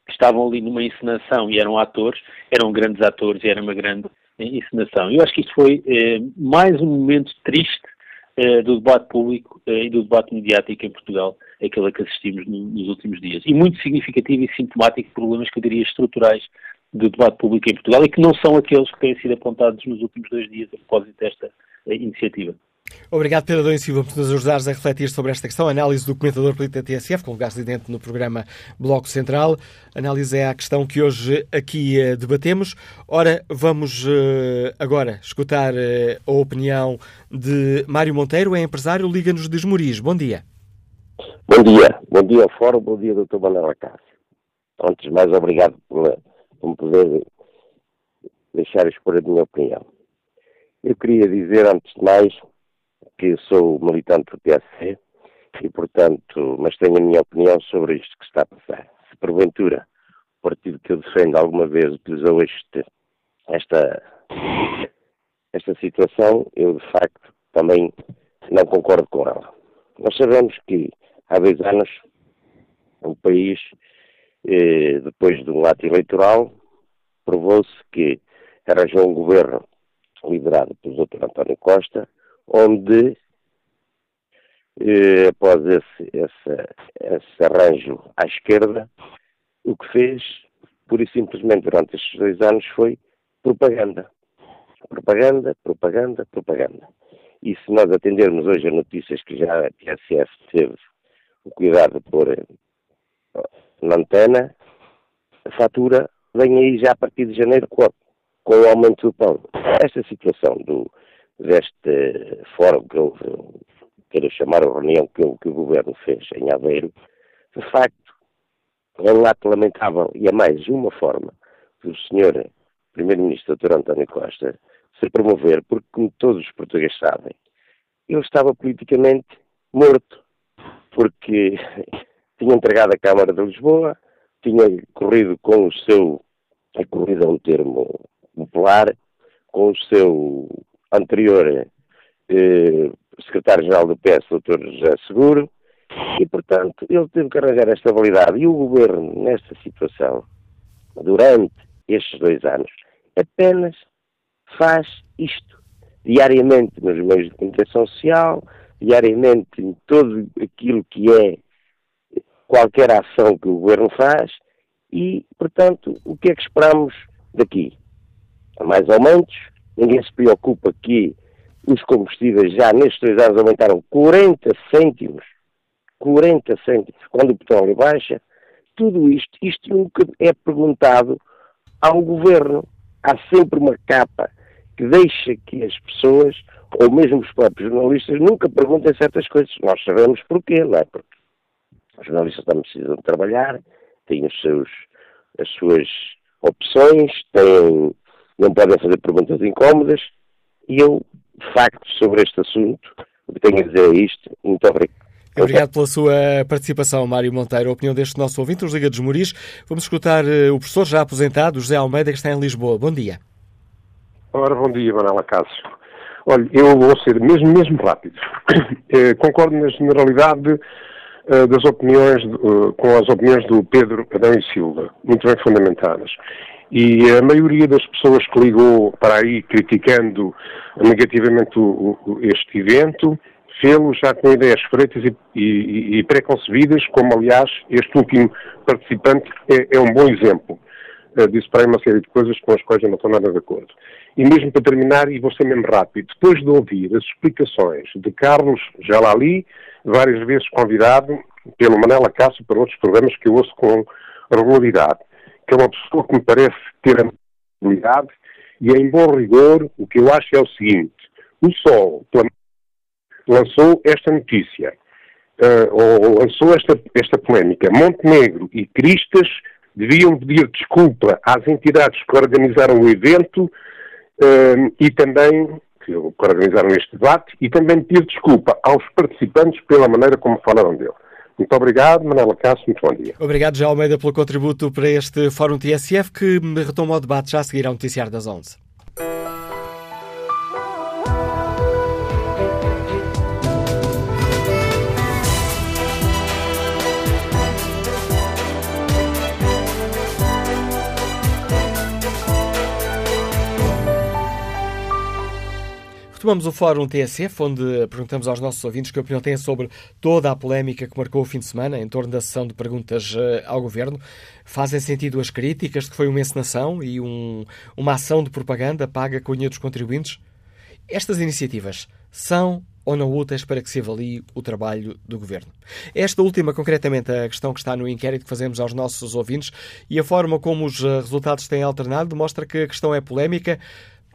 estavam ali numa encenação e eram atores, eram grandes atores e era uma grande encenação. Eu acho que isto foi mais um momento triste do debate público e do debate mediático em Portugal, aquele que assistimos nos últimos dias. E muito significativo e sintomático de problemas que eu diria estruturais de debate público em Portugal e que não são aqueles que têm sido apontados nos últimos dois dias a propósito desta eh, iniciativa.
Obrigado, Pedro Adão Silva, por nos ajudares a refletir sobre esta questão. Análise do comentador político da TSF, com lugar residente no programa Bloco Central. Análise é a questão que hoje aqui uh, debatemos. Ora, vamos uh, agora escutar a opinião de Mário Monteiro, é empresário, liga-nos de Esmoriz. Bom dia.
Bom dia. Bom dia ao Fórum, bom dia, Dr. Manuel Acácio. Antes de mais, obrigado por me poder deixar expor a minha opinião. Eu queria dizer, antes de mais, que sou militante do PSC e, portanto, mas tenho a minha opinião sobre isto que está a passar. Se porventura o partido que eu defendo alguma vez utilizou este, esta, esta situação, eu de facto também não concordo com ela. Nós sabemos que há dois anos o país, eh, depois de um ato eleitoral, provou-se que arranjou um governo liderado pelo Dr. António Costa, onde, eh, após esse, esse, esse arranjo à esquerda, o que fez, pura e simplesmente durante estes dois anos, foi propaganda. Propaganda, propaganda, propaganda. E se nós atendermos hoje a notícias que já a TSF teve o cuidado de pôr eh, na antena, a fatura vem aí já a partir de janeiro com, com o aumento do pão. Esta situação do, deste fórum que eu quero chamar a reunião que, que o governo fez em Aveiro, de facto, é um ato lamentável e é mais uma forma do senhor Primeiro-Ministro Dr. António Costa se promover, porque, como todos os portugueses sabem, ele estava politicamente morto, porque tinha entregado a Câmara de Lisboa, tinha corrido com o seu, é corrido é um termo popular, com o seu anterior eh, secretário-geral do PS, Dr. José Seguro, e, portanto, ele teve que arranjar esta estabilidade. E o governo, nesta situação, durante estes dois anos, apenas faz isto. Diariamente nos meios de comunicação social, diariamente em todo aquilo que é qualquer ação que o governo faz, e, portanto, o que é que esperamos daqui? Mais aumentos, ninguém se preocupa que os combustíveis já nestes dois anos aumentaram 40 cêntimos, 40 cêntimos, quando o petróleo baixa, tudo isto, isto nunca é perguntado ao governo. Há sempre uma capa que deixa que as pessoas, ou mesmo os próprios jornalistas, nunca perguntem certas coisas. Nós sabemos porquê, não é? Porque os jornalistas também precisam de trabalhar, têm os seus, as suas opções, têm não podem fazer perguntas incómodas, e eu, de facto, sobre este assunto, o que tenho a dizer é isto. Muito obrigado.
Obrigado pela sua participação, Mário Monteiro. A opinião deste nosso ouvinte, os Liga dos Moris. Vamos escutar uh, o professor já aposentado, José Almeida, que está em Lisboa. Bom dia.
Ora, bom dia, Manuela Cássio. Olha, eu vou ser mesmo, mesmo rápido. Eh, concordo na generalidade uh, das opiniões, com as opiniões do Pedro Adão e Silva, muito bem fundamentadas. E a maioria das pessoas que ligou para aí criticando negativamente o, o, este evento, fê-lo já com ideias freitas e, e, e preconcebidas, como aliás este último participante é, é um bom exemplo. Uh, disse para aí uma série de coisas com as quais eu não estou nada de acordo. E mesmo para terminar, e vou ser mesmo rápido, depois de ouvir as explicações de Carlos Jalali, várias vezes convidado pelo Manela Cássio para outros programas que eu ouço com regularidade, que é uma pessoa que me parece ter a habilidade e, em bom rigor, o que eu acho é o seguinte: o Sol lançou esta notícia, uh, ou lançou esta, esta polémica. Montenegro e Cristas deviam pedir desculpa às entidades que organizaram o evento uh, e também que organizaram este debate e também pedir desculpa aos participantes pela maneira como falaram dele. Muito obrigado, Manuela Cássio, muito bom dia.
Obrigado, João Almeida, pelo contributo para este Fórum TSF, que retoma o debate já a seguir ao noticiário das 11. Retomamos o Fórum TSF, onde perguntamos aos nossos ouvintes que opinião têm sobre toda a polémica que marcou o fim de semana em torno da sessão de perguntas eh, ao Governo. Fazem sentido as críticas de que foi uma encenação e um, uma ação de propaganda paga com o dinheiro dos contribuintes? Estas iniciativas são ou não úteis para que se avalie o trabalho do Governo. Esta última, concretamente, a questão que está no inquérito que fazemos aos nossos ouvintes e a forma como os eh, resultados têm alternado demonstra que a questão é polémica,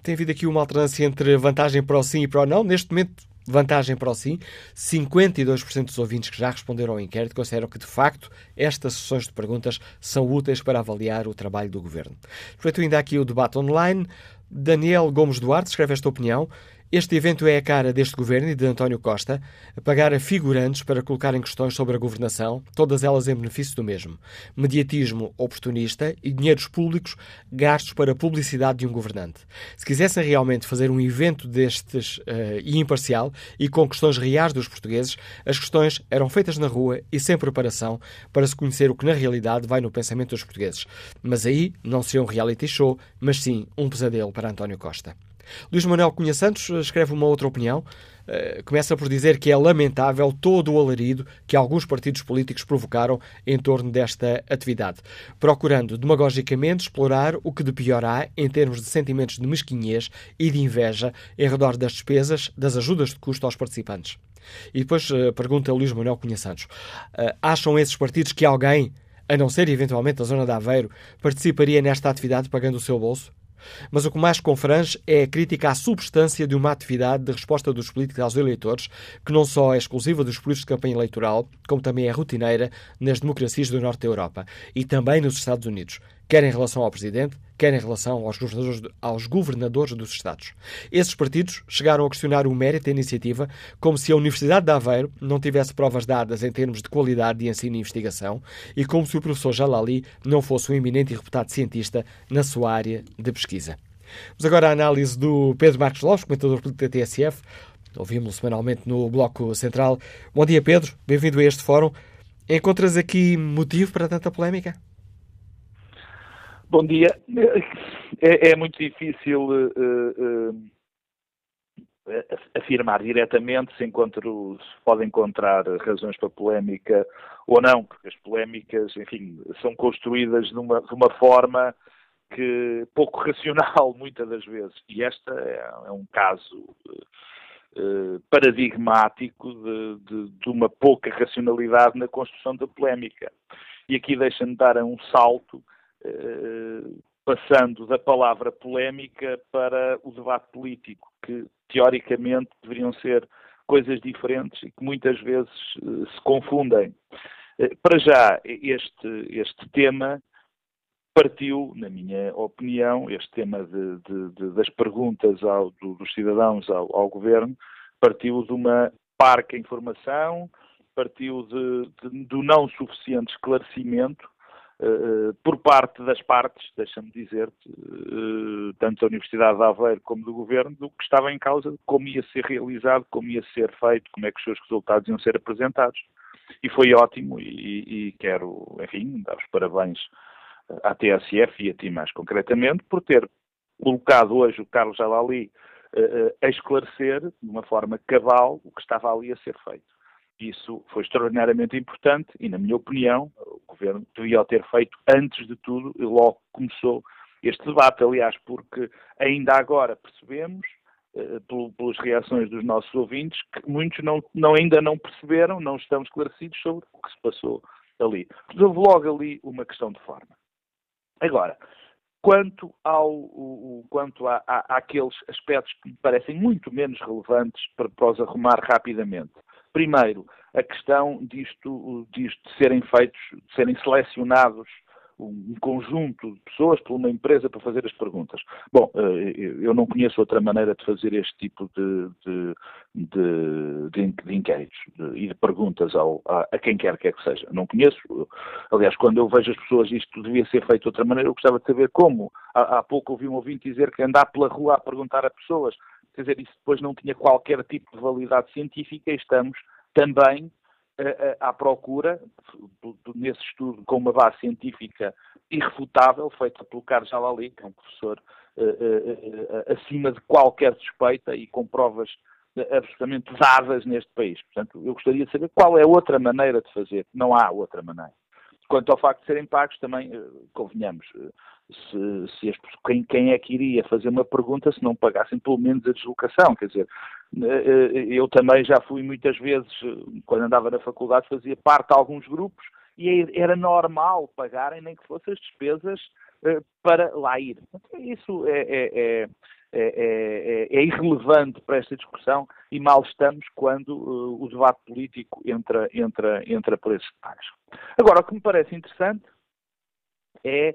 tem havido aqui uma alternância entre vantagem para o sim e para o não. Neste momento, vantagem para o sim. 52% dos ouvintes que já responderam ao inquérito consideram que, de facto, estas sessões de perguntas são úteis para avaliar o trabalho do governo. Feito ainda aqui o debate online, Daniel Gomes Duarte escreve esta opinião. Este evento é a cara deste governo e de António Costa, a pagar a figurantes para colocarem questões sobre a governação, todas elas em benefício do mesmo. Mediatismo oportunista e dinheiros públicos gastos para a publicidade de um governante. Se quisessem realmente fazer um evento destes uh, e imparcial e com questões reais dos portugueses, as questões eram feitas na rua e sem preparação para se conhecer o que na realidade vai no pensamento dos portugueses. Mas aí não seria um reality show, mas sim um pesadelo para António Costa. Luís Manuel Cunha Santos eh, escreve uma outra opinião. Uh, começa por dizer que é lamentável todo o alarido que alguns partidos políticos provocaram em torno desta atividade, procurando demagogicamente explorar o que de pior há em termos de sentimentos de mesquinhez e de inveja em redor das despesas, das ajudas de custo aos participantes. E depois uh, pergunta Luís Manuel Cunha Santos: acham esses partidos que alguém, a não ser eventualmente a zona de Aveiro, participaria nesta atividade pagando o seu bolso? Mas o que mais confrange é a crítica à substância de uma atividade de resposta dos políticos aos eleitores, que não só é exclusiva dos períodos de campanha eleitoral, como também é rotineira nas democracias do norte da Europa e também nos Estados Unidos quer em relação ao Presidente, quer em relação aos governadores, aos governadores dos Estados. Esses partidos chegaram a questionar o mérito da iniciativa, como se a Universidade de Aveiro não tivesse provas dadas em termos de qualidade de ensino e investigação e como se o professor Jalali não fosse um eminente e reputado cientista na sua área de pesquisa. Vamos agora à análise do Pedro Marcos Lopes, comentador político da TSF. Ouvimos-lo semanalmente no Bloco Central. Bom dia, Pedro. Bem-vindo a este fórum. Encontras aqui motivo para tanta polémica?
Bom dia. É, é muito difícil uh, uh, afirmar diretamente se, encontro, se pode encontrar razões para polémica ou não, porque as polémicas, enfim, são construídas de uma, de uma forma que pouco racional muitas das vezes. E esta é, é um caso paradigmático de, de, de, uma pouca racionalidade na construção da polémica. E aqui deixa-me dar um salto passando da palavra polémica para o debate político, que teoricamente deveriam ser coisas diferentes e que muitas vezes eh, se confundem. Eh, para já, este, este tema partiu, na minha opinião, este tema de, de, de, das perguntas ao, do, dos cidadãos ao, ao, governo, partiu de uma parca informação, partiu do não suficiente esclarecimento por parte das partes, deixa-me dizer-te, uh, tanto da Universidade de Aveiro como do Governo, do que estava em causa, como ia ser realizado, como ia ser feito, como é que os seus resultados iam ser apresentados. E foi ótimo e, e quero, enfim, dar os parabéns à TSF e a ti mais concretamente por ter colocado hoje o Carlos Jalali a esclarecer de uma forma cabal o que estava ali a ser feito. Isso foi extraordinariamente importante e, na minha opinião, o Governo devia ter feito antes de tudo e logo começou este debate, aliás, porque ainda agora percebemos, eh, pelas reações dos nossos ouvintes, que muitos não, não, ainda não perceberam, não estão esclarecidos sobre o que se passou ali. Houve logo ali uma questão de forma. Agora, quanto, ao, o, quanto a, a, àqueles aspectos que me parecem muito menos relevantes para, para os arrumar rapidamente. Primeiro, a questão disto, disto de serem feitos, de serem selecionados um conjunto de pessoas por uma empresa para fazer as perguntas. Bom, eh, eu não conheço outra maneira de fazer este tipo de, de, de, de, inquéritos e de perguntas ao, a, a, quem quer que, que seja. Não conheço. Aliás, quando eu vejo as pessoas isto devia ser feito de outra maneira, eu gostava de saber como. Há, há pouco ouvi um ouvinte dizer que andar pela rua a perguntar a pessoas, quer dizer, isso depois não tinha qualquer tipo de validade científica e estamos também à procura, nesse estudo com uma base científica irrefutável, feita pelo Carlos Jalali, que é um professor acima de qualquer suspeita e com provas absolutamente dadas neste país. Portanto, eu gostaria de saber qual é outra maneira de fazer. Não há outra maneira. Quanto ao facto de serem pagos, também, convenhamos, se, se as, quem, quem, é que iria fazer uma pergunta se não pagassem pelo menos a deslocação? Quer dizer, eu também já fui muitas vezes, quando andava na faculdade, fazia parte de alguns grupos e era normal pagarem, nem que fossem as despesas para lá ir. Isso é, é, é é, é, é, irrelevante para esta discussão e mal estamos quando uh, o debate político entra, entra, entra por esses detalhes. Agora, o que me parece interessante é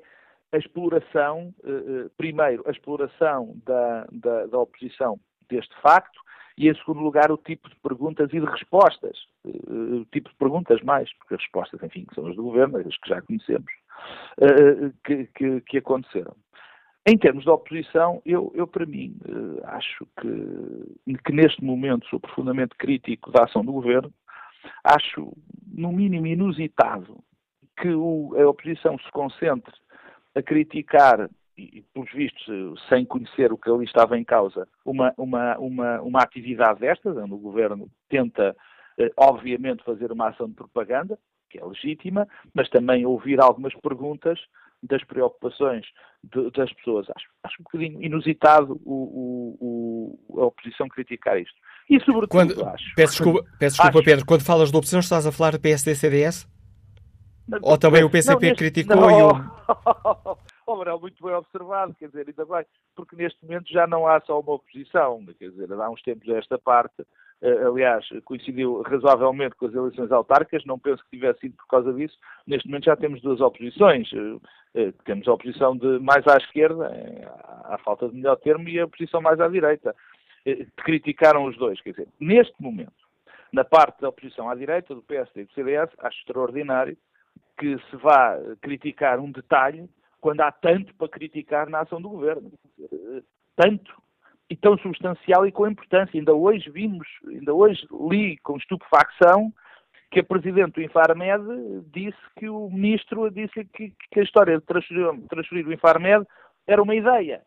a exploração, uh, uh, primeiro, a exploração da, da, da, oposição deste facto e, em segundo lugar, o tipo de perguntas e de respostas. O tipo de perguntas mais, porque as respostas, enfim, são as do governo, as que já conhecemos, que, que, que aconteceram. Em termos de oposição, eu, eu para mim, uh, acho que, que neste momento sou profundamente crítico da ação do governo. Acho, no mínimo, inusitado que o, a oposição se concentre a criticar, e pelos vistos, sem conhecer o que ali estava em causa, uma, uma, uma, uma atividade destas, onde o governo tenta, uh, obviamente, fazer uma ação de propaganda, que é legítima, mas também ouvir algumas perguntas das preocupações de, das pessoas. Acho, acho um bocadinho inusitado o, o, o, a oposição criticar isto. E sobretudo
quando,
acho...
Peço desculpa, peço desculpa acho, Pedro, quando falas de oposição estás a falar de PSD-CDS? Ou também o PCP não, criticou não, e o...
Oh, Manuel, muito bem observado, quer dizer, ainda bem, porque neste momento já não há só uma oposição, quer dizer, há uns tempos esta parte, aliás, coincidiu razoavelmente com as eleições autárquicas, não penso que tivesse sido por causa disso, neste momento já temos duas oposições, eh, eh, temos a oposição de mais à esquerda, à falta de melhor termo, e a oposição mais à direita, criticaram os dois, quer dizer, neste momento, na parte da oposição à direita, do PSD e do CDS, acho extraordinário que se vá criticar um detalhe quando há tanto para criticar na ação do governo. Tanto e tão substancial e com importância. Ainda hoje vimos, ainda hoje li com estupefacção que a Presidente do Infarmed disse que o Ministro disse que, que a história de transferir, transferir o Infarmed era uma ideia.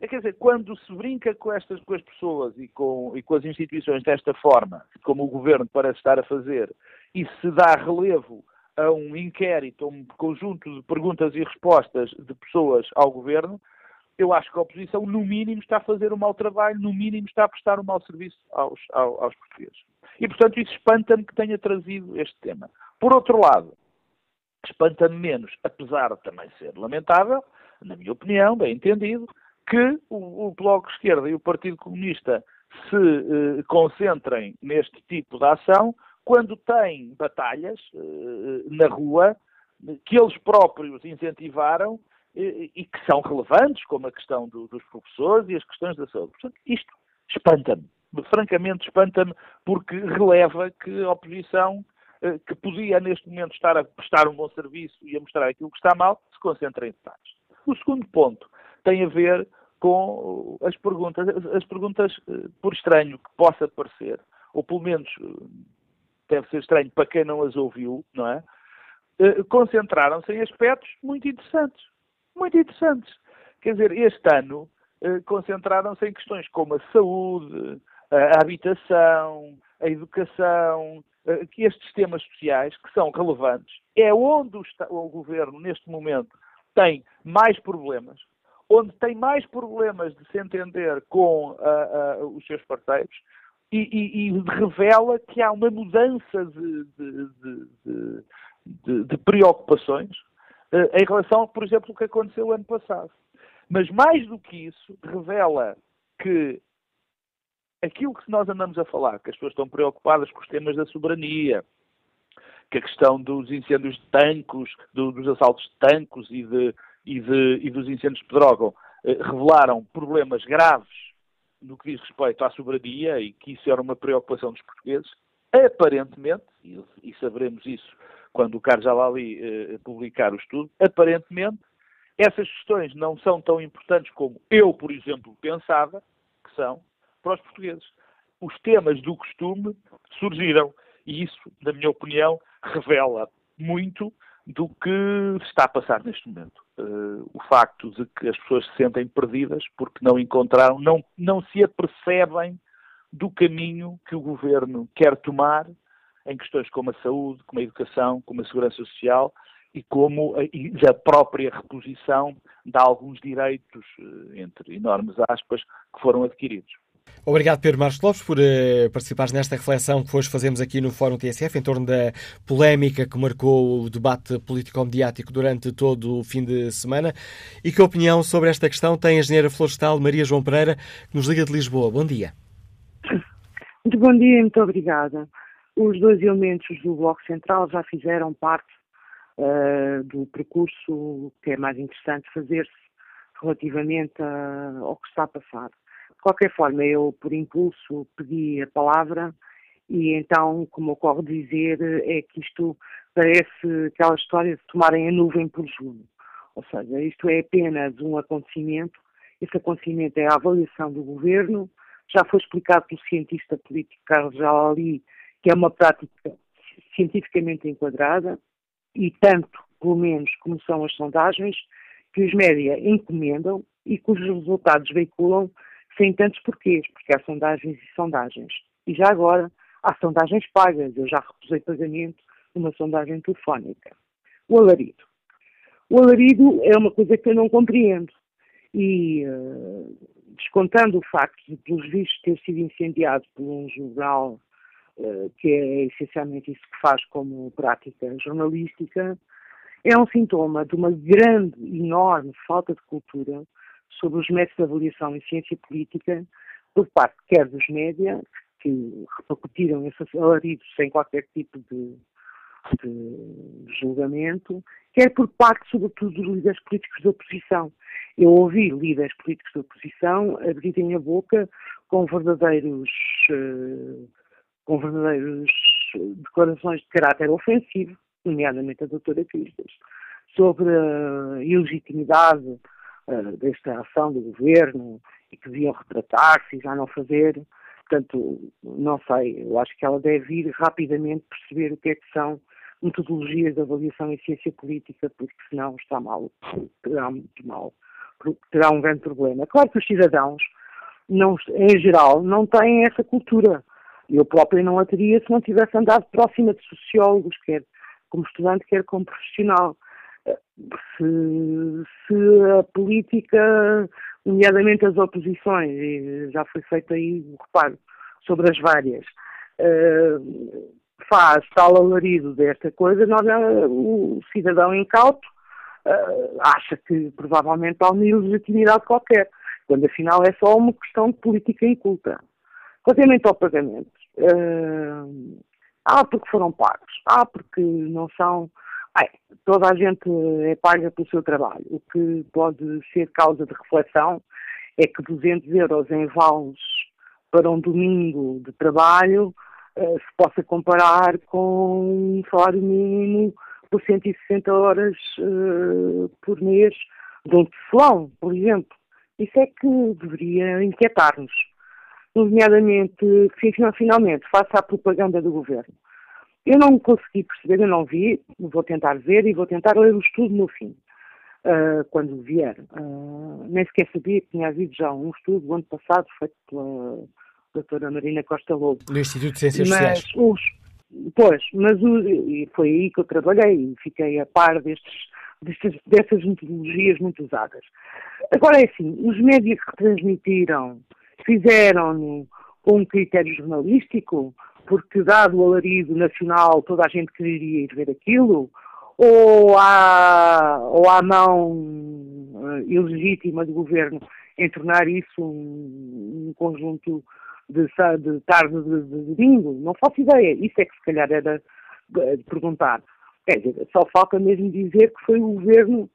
É, quer dizer, quando se brinca com estas com as pessoas e com, e com as instituições desta forma, como o Governo parece estar a fazer, e se dá relevo a um inquérito, a um conjunto de perguntas e respostas de pessoas ao governo, eu acho que a oposição, no mínimo, está a fazer um mau trabalho, no mínimo, está a prestar um mau serviço aos, aos, aos portugueses. E, portanto, isso espanta-me que tenha trazido este tema. Por outro lado, espanta-me menos, apesar de também ser lamentável, na minha opinião, bem entendido, que o, o Bloco de Esquerda e o Partido Comunista se eh, concentrem neste tipo de ação, quando têm batalhas uh, na rua que eles próprios incentivaram e, que são relevantes, como a questão do, dos professores e as questões da saúde. Portanto, isto espanta-me. Francamente, espanta-me, porque releva que a oposição, uh, que podia neste momento estar a prestar um bom serviço e a mostrar aquilo que está mal, se concentra em detalhes. O segundo ponto tem a ver com as perguntas, as perguntas, por estranho que possa parecer, ou pelo menos deve ser estranho para quem não as ouviu, não é? Concentraram-se em aspectos muito interessantes. Muito interessantes. Quer dizer, este ano uh, concentraram-se em questões como a saúde, a habitação, a educação, uh, que estes temas sociais, que são relevantes, é onde o, o governo, neste momento, tem mais problemas, onde tem mais problemas de se entender com os seus parceiros, e, e, e, revela que há uma mudança de, de, de, de preocupações em relação, por exemplo, ao que aconteceu ano passado. Mas mais do que isso, revela que aquilo que nós andamos a falar, que as pessoas estão preocupadas com os temas da soberania, que a questão dos incêndios de tancos, do, dos assaltos de tancos e, de, e, de, e dos incêndios de pedrógão, eh, revelaram problemas graves no que diz respeito à soberania e que isso era uma preocupação dos portugueses, aparentemente, e, e saberemos isso quando o Carlos Jalali eh, publicar o estudo, aparentemente essas questões não são tão importantes como eu, por exemplo, pensava que são para os portugueses. Os temas do costume surgiram e isso, na minha opinião, revela muito do que está a passar neste momento. uh, o facto de que as pessoas se sentem perdidas porque não encontraram, não, não se apercebem do caminho que o governo quer tomar em questões como a saúde, como a educação, como a segurança social e como a, e a própria reposição de alguns direitos, eh, entre enormes aspas, que foram adquiridos.
Obrigado, Pedro Marcos Lopes, por uh, participares nesta reflexão que hoje fazemos aqui no Fórum TSF em torno da polémica que marcou o debate político-mediático durante todo o fim de semana. E que opinião sobre esta questão tem a engenheira florestal Maria João Pereira, que nos liga de Lisboa. Bom dia.
Muito bom dia e muito obrigada. Os dois elementos do Bloco Central já fizeram parte uh, do percurso que é mais interessante fazer-se relativamente a, ao que está a passar. De qualquer forma, eu, por impulso, pedi a palavra e então, como ocorre dizer, é que isto parece aquela história de tomarem a nuvem por junho. Ou seja, isto é apenas um acontecimento, esse acontecimento é a avaliação do governo, já foi explicado pelo cientista político Carlos Jalali, que é uma prática cientificamente enquadrada, e tanto, pelo menos, como são as sondagens, que os média encomendam e cujos resultados veiculam sem tantos porquês, porque há sondagens e sondagens. E já agora, há sondagens pagas. Eu já recusei pagamento numa sondagem telefónica. O alarido. O alarido é uma coisa que eu não compreendo. E, uh, descontando o facto de, pelos vistos, ter sido incendiado por um jornal que é essencialmente isso que faz como prática jornalística, é um sintoma de uma grande, enorme falta de cultura sobre os métodos de avaliação em ciência política por parte quer dos média, que repercutiram esses alaridos sem qualquer tipo de, de, julgamento, quer por parte, sobretudo, dos líderes políticos da oposição. Eu ouvi líderes políticos da oposição abrirem a boca com verdadeiros, uh, com verdadeiros declarações de caráter ofensivo, nomeadamente a doutora Cristas, sobre a ilegitimidade uh, desta ação do governo e que deviam retratar-se e já não fazer. Portanto, não sei, eu acho que ela deve ir rapidamente perceber o que é que são metodologias de avaliação em ciência política, porque senão está mal, terá muito mal, terá um grande problema. Claro que os cidadãos, não, em geral, não têm essa cultura. Eu própria não a teria se não tivesse andado próxima de sociólogos, quer como estudante, quer como profissional se, se a política, nomeadamente as oposições, e já foi feito aí o reparo sobre as várias, uh, faz tal alarido desta coisa, nós, o cidadão incauto uh, acha que provavelmente há uma ilegitimidade qualquer, quando afinal é só uma questão de política inculta. Relativamente ao pagamento, uh, ah, porque foram pagos, ah, porque não são Bem, toda a gente é paga pelo seu trabalho. O que pode ser causa de reflexão é que 200 euros em vales para um domingo de trabalho uh, se possa comparar com um salário mínimo por 160 horas uh, por mês de um tecelão, por exemplo. Isso é que deveria inquietar-nos. Nomeadamente, finalmente, face à propaganda do governo. Eu não consegui perceber, eu não vi, vou tentar ver e vou tentar ler o estudo no fim, uh, quando vier. Uh, nem sequer sabia que tinha havido já um estudo do ano passado feito pela doutora Marina Costa Lobo.
No Instituto de Ciências
mas
Sociais.
Os, pois, mas o, e foi aí que eu trabalhei e fiquei a par destes, destas, dessas metodologias muito usadas. Agora é assim, os médias que transmitiram fizeram-no com um critério jornalístico, porque dado o alarido nacional toda a gente quereria ir ver aquilo, ou há, ou mão uh, ilegítima do governo em tornar isso um, um conjunto de, de tarde de, de, domingo? Não faço ideia. Isso é que se calhar era de perguntar. Dizer, só falta mesmo dizer que foi o governo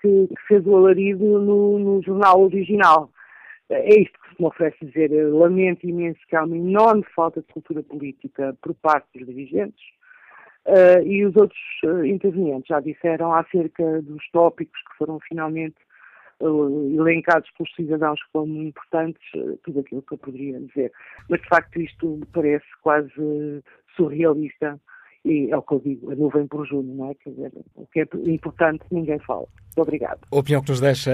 que, que fez o alarido no, no jornal original. É isto que se me oferece dizer. Lamento imenso que há uma enorme falta de cultura política por parte dos dirigentes uh, e os outros uh, intervenientes já disseram acerca dos tópicos que foram finalmente uh, elencados pelos cidadãos como importantes, tudo aquilo que eu poderia dizer. Mas de facto isto parece quase surrealista e é o que eu digo, a nuvem por junho, não é? Quer dizer, o que é importante ninguém fala. Muito obrigado.
A opinião que nos deixa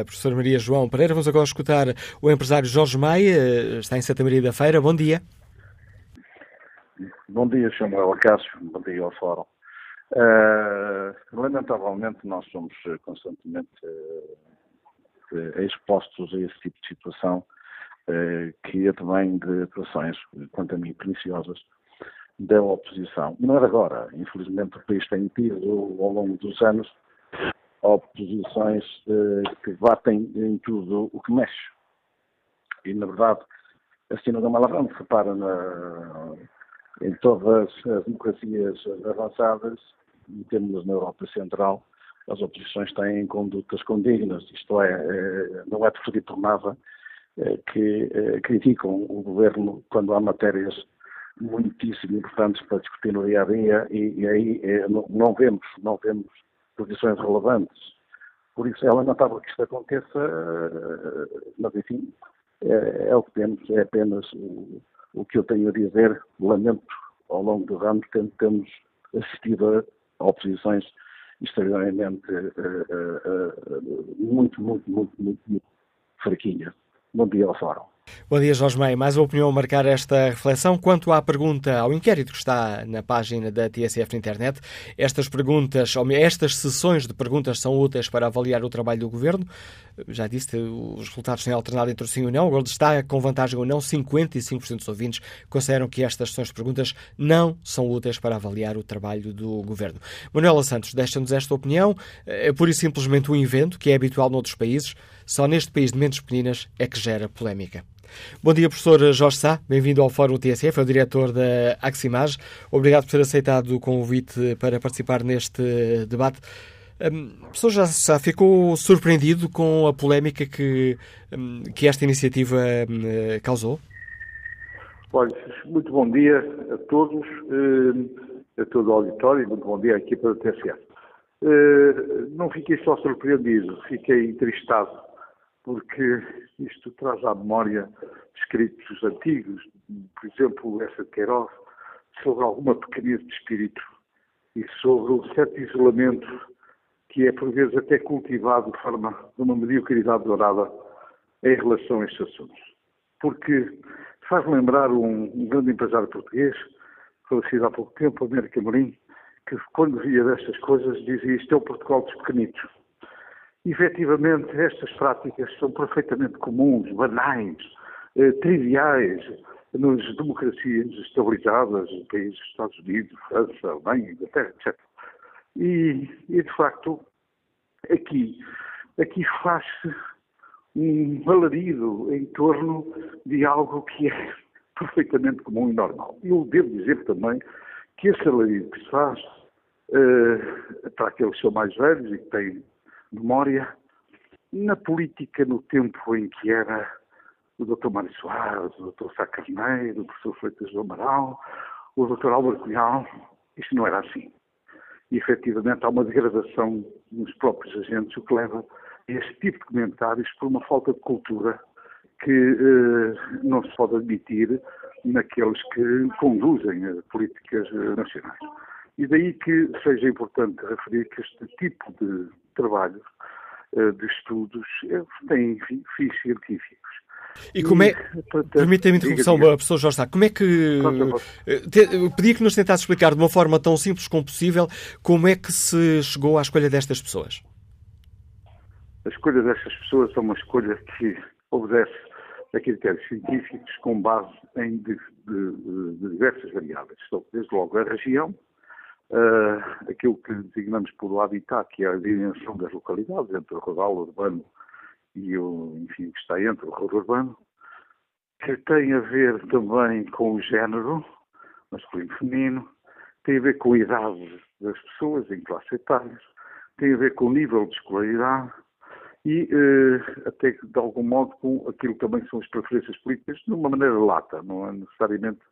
a professora Maria João Pereira. Vamos agora escutar o empresário Jorge Maia, está em Santa Maria da Feira. Bom dia.
Bom dia, Samuel Acácio. Bom dia ao Fórum. Uh, lamentavelmente, nós somos constantemente uh, expostos a esse tipo de situação uh, que advém de atuações, quanto a mim, perniciosas da oposição. Não é agora. Infelizmente, o país tem tido, ao longo dos anos, oposições que batem em tudo o que mexe. E, na verdade, a Cina da Malarrão se repara na, em todas as democracias avançadas, e temos na Europa Central, as oposições têm condutas condignas, isto é, é não é por nada é, que é, criticam o governo quando há matérias muitíssimo importantes para discutir no dia a dia e, e aí não, vemos, não vemos posições relevantes. Por isso é lamentável que isto aconteça, mas enfim, é, é o que temos, é apenas o, o que eu tenho a dizer, lamento ao longo dos anos temos assistido a oposições extremamente uh, uh, uh, muito, muito, muito, muito, muito fraquinhas. Bom dia ao Fórum.
Bom dia, Jorge Meia. Mais uma opinião a marcar esta reflexão. Quanto à pergunta, ao inquérito que está na página da TSF na internet, estas perguntas, ou estas sessões de perguntas são úteis para avaliar o trabalho do Governo. Já disse, os resultados têm alternado entre sim e o não. Agora está com vantagem ou não. 55% dos ouvintes consideram que estas sessões de perguntas não são úteis para avaliar o trabalho do Governo. Manuela Santos deixa-nos esta opinião. É pura e simplesmente um invento que é habitual noutros países. Só neste país de mentes pequeninas é que gera polémica. Bom dia, professor Jorge Sá. Bem-vindo ao Fórum TSF, é o diretor da Aximage. Obrigado por ter aceitado o convite para participar neste debate. Um, o professor já, já ficou surpreendido com a polémica que, um, que esta iniciativa um, causou?
Olha, muito bom dia a todos, a todo o auditório e muito bom dia à equipa da TSF. Não fiquei só surpreendido, fiquei entristado porque isto traz à memória escritos antigos, por exemplo, essa de Queiroz, sobre alguma pequenez de espírito e sobre um certo isolamento que é, por vezes, até cultivado de forma de uma mediocridade dourada em relação a estes assuntos. Porque faz lembrar um, grande empresário português, falecido há pouco tempo, América Morim, que quando via destas coisas dizia isto é o Portugal dos pequenitos efetivamente estas práticas são perfeitamente comuns, banais, eh, triviais nas democracias estabilizadas, países dos Estados Unidos, França, Alemanha, Inglaterra, etc. E, e, de facto, aqui, aqui faz-se um alarido em torno de algo que é perfeitamente comum e normal. Eu devo dizer também que esse alarido que se faz uh, para aqueles que são mais velhos e que têm memória na política no tempo em que era o Dr. Mário Soares, o Dr. Sá Carneiro, o professor Freitas do Amaral, o Dr. Álvaro Cunhal, isto não era assim. E, efetivamente, há uma degradação nos próprios agentes, o que leva a este tipo de comentários por uma falta de cultura que eh, não se pode admitir naqueles que conduzem as políticas eh, nacionais. E daí que seja importante referir que este tipo de trabalhos, eh, de estudos, eh, têm fins científicos.
E como é. Permita-me a interrupção, professor Jorge Sá. Como é que. Eu pedia que nos tentasse explicar de uma forma tão simples como possível como é que se chegou à escolha destas pessoas.
A escolha destas pessoas é uma escolha que obedece a critérios científicos com base em de, de, de diversas variáveis. Desde logo a região, uh, aquilo que designamos por habitat, que é a dimensão das localidades, entre o rural, o urbano e o, enfim, que está entre o rural urbano, que tem a ver também com o género, masculino e feminino, tem a ver com a idade das pessoas em classe etárias, tem a ver com o nível de escolaridade e uh, até de algum modo com aquilo que também são as preferências políticas, de uma maneira lata, não é necessariamente eh,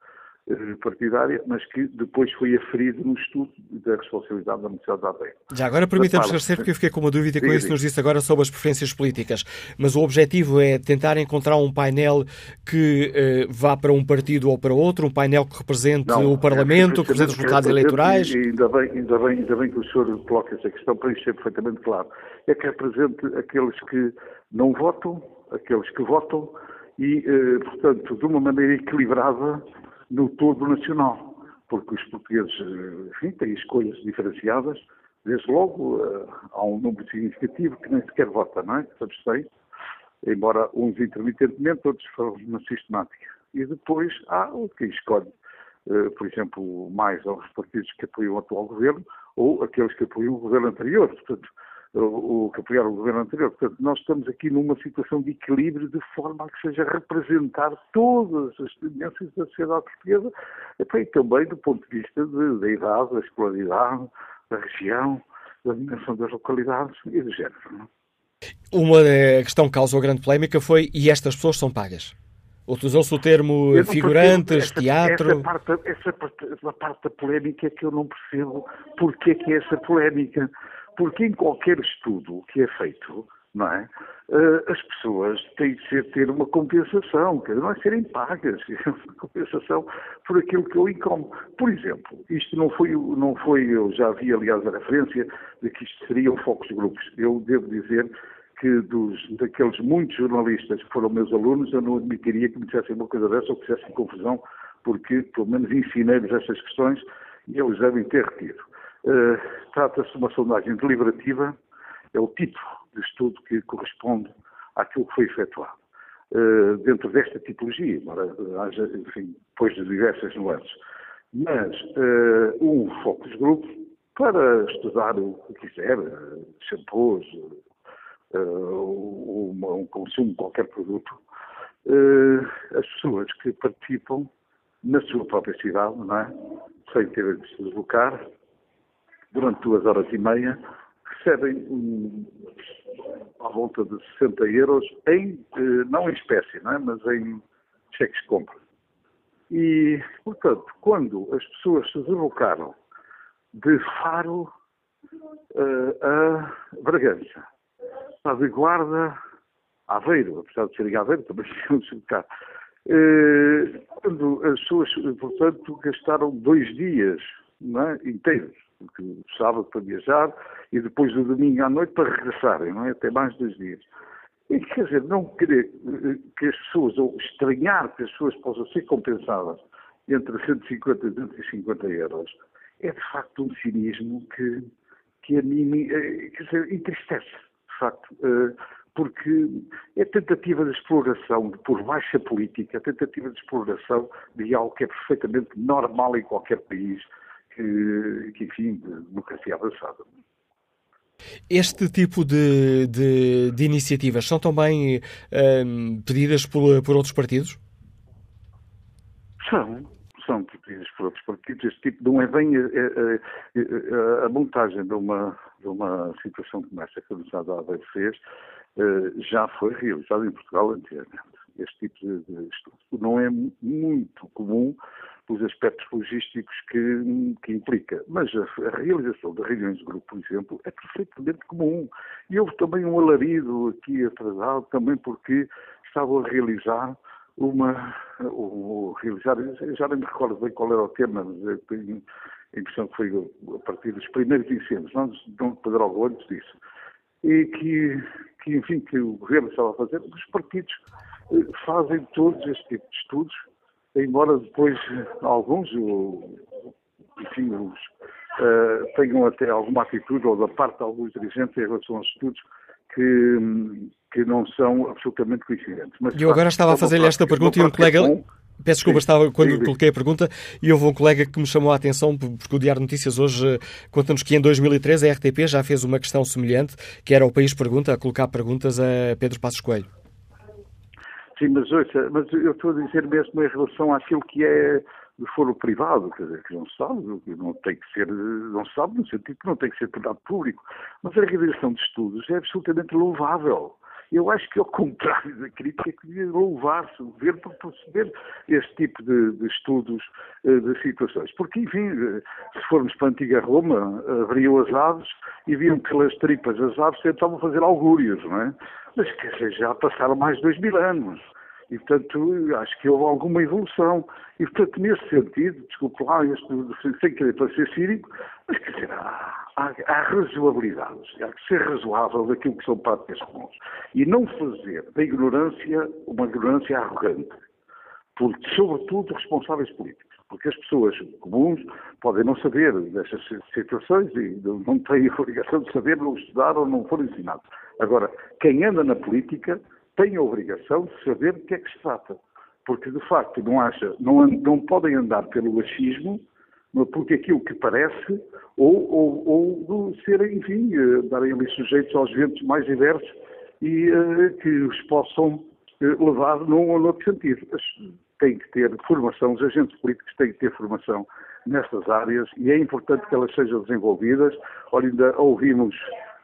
partidária, mas que depois foi aferido no estudo da responsabilidade da Universidade da Aveiro.
Já agora permita-me esclarecer, porque eu fiquei com uma dúvida com isso que nos disse agora sobre as preferências políticas. Mas o objetivo é tentar encontrar um painel que eh, vá para um partido ou para outro, um painel que represente não, o Parlamento, é, que represente os resultados é, eleitorais?
Ainda bem, ainda, bem, ainda bem que o senhor coloca essa questão para isso ser perfeitamente claro. É que represente aqueles que não votam, aqueles que votam e, eh, portanto, de uma maneira equilibrada no todo nacional, porque os portugueses, eh, enfim, têm escolhas diferenciadas, desde logo eh, há um número significativo que nem sequer vota, não é? Abstém, embora uns intermitentemente, outros de forma sistemática. E depois há quem escolhe, por exemplo, mais aos partidos que apoiam o atual governo ou aqueles que apoiam o governo anterior. Portanto, o, que apoiaram o governo anterior. Portanto, nós estamos aqui numa situação de equilíbrio de forma a que seja representar todas as tendências da sociedade portuguesa, e também do ponto de vista da idade, da escolaridade, da região, da dimensão das localidades e do género. Não?
É? Uma eh, questão que causou grande polémica foi e estas pessoas são pagas? Utilizou-se o termo figurantes,
essa,
teatro.
Essa parte, essa parte, parte da polémica é que eu não percebo porque é que é essa polémica. Porque em qualquer estudo que é feito, não é? Uh, as pessoas têm de ser, ter uma compensação, que não é serem pagas, é uma compensação por aquilo que eu income. Por exemplo, isto não foi, não foi, eu já vi aliás a referência de que isto seriam focos grupos. Eu devo dizer que dos, daqueles muitos jornalistas que foram meus alunos, eu não admitiria que me dissessem uma coisa dessa ou que fizessem confusão, porque pelo menos ensinei-lhes estas questões e eles devem ter retiro. Uh, Trata-se de uma sondagem deliberativa, é o tipo de estudo que corresponde àquilo que foi efetuado. Uh, dentro desta tipologia, embora haja, enfim, depois de diversas nuances. Mas uh, um focus group para estudar o que quiser, shampoos, um consumo de qualquer produto, as pessoas que participam na sua própria cidade, não é? sem ter de se deslocar, durante duas horas e meia, recebem um, à volta de 60 euros, em, eh, não em espécie, não é? mas em cheques de compra. E, portanto, quando as pessoas se deslocaram de Faro uh, a Bragança, a de Guarda a Aveiro, apesar de serem Aveiro, também se deslocar, uh, quando as pessoas, portanto, gastaram dois dias é? inteiros porque o sábado para viajar e depois o domingo à noite para regressarem, não é? Até mais dois dias. E quer dizer, não querer que as pessoas, ou estranhar que as pessoas possam ser compensadas entre 150 e 250 euros, é de facto um cinismo que, que a mim eh, quer dizer, entristece, de facto, eh, porque é tentativa de exploração por baixa política, a tentativa de exploração de algo que é perfeitamente normal em qualquer país, que, que enfim, de democracia avançada.
Este tipo de, de, de iniciativas são também um, pedidas por, por outros partidos?
São, são pedidas por outros partidos. Este tipo não é bem a, a, a, a montagem de uma, de uma situação como esta que a Universidade da Aveiro fez, eh, já foi realizada em Portugal anteriormente. Este tipo de, de estudo não é muito comum os aspectos logísticos que, que implica. Mas a, a, realização de reuniões de grupo, por exemplo, é perfeitamente comum. E houve também um alarido aqui atrasado, também porque estavam a realizar uma. O, realizar, já nem me recordo bem qual era o tema, mas tenho a impressão que foi a partir dos primeiros incêndios, não de Pedro antes disso. E que, que, enfim, que o governo estava a fazer, os partidos eh, fazem todos este tipo de estudos embora depois alguns, enfim, os, uh, tenham até alguma atitude, ou da parte de alguns dirigentes, em relação aos estudos, que, que não são absolutamente coincidentes.
Mas, eu agora estava a fazer-lhe esta pergunta e um colega... Peço desculpa, estava quando sim, coloquei a pergunta e houve um colega que me chamou a atenção, porque o Diário Notícias hoje conta-nos que em 2013 a RTP já fez uma questão semelhante, que era o País Pergunta, a colocar perguntas a Pedro Passos Coelho.
Sim, mas, ouça, mas eu estou a dizer mesmo em relação àquilo que é do foro privado, quer dizer, que não sabe, que não tem que ser, não sabe no sentido que não tem que ser tornado público. Mas a realização de estudos é absolutamente louvável. Eu acho que, ao contrário da crítica, que devia louvar-se o governo por proceder este tipo de, de estudos uh, de situações. Porque, enfim, uh, se formos para a antiga Roma, abriam as aves e viam pelas tripas das aves tentavam fazer augúrios, não é? Mas, quer dizer, já passaram mais de dois mil anos. E, portanto, acho que houve alguma evolução. E, portanto, nesse sentido, desculpe lá, este, sem querer parecer cínico, mas, quer dizer, há, há, há razoabilidades. Há que ser razoável daquilo que são práticas comuns. E não fazer da ignorância uma ignorância arrogante. Por, sobretudo, responsáveis políticos. Porque as pessoas comuns podem não saber destas situações e não têm a obrigação de saber, não estudar ou não foram ensinados. Agora, quem anda na política têm a obrigação de saber do que é que se trata. Porque, de facto, não, acha, não, não podem andar pelo achismo, porque aquilo que parece, ou, ou, ou serem, enfim, uh, darem ali sujeitos aos ventos mais diversos e uh, que os possam uh, levar num ou noutro sentido. Mas têm que ter formação, os agentes políticos têm que ter formação nestas áreas e é importante que elas sejam desenvolvidas. Olha, ainda ouvimos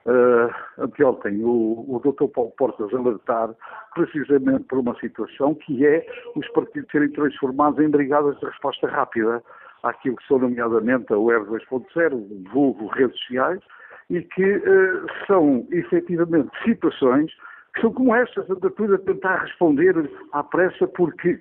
uh, anteontem o, o Dr. Paulo Portas alertar precisamente por uma situação que é os partidos serem transformados em brigadas de resposta rápida àquilo que são nomeadamente a UR 2.0, vulgo redes sociais, e que uh, são efetivamente situações que são como estas, anda tudo a tentar responder à pressa porque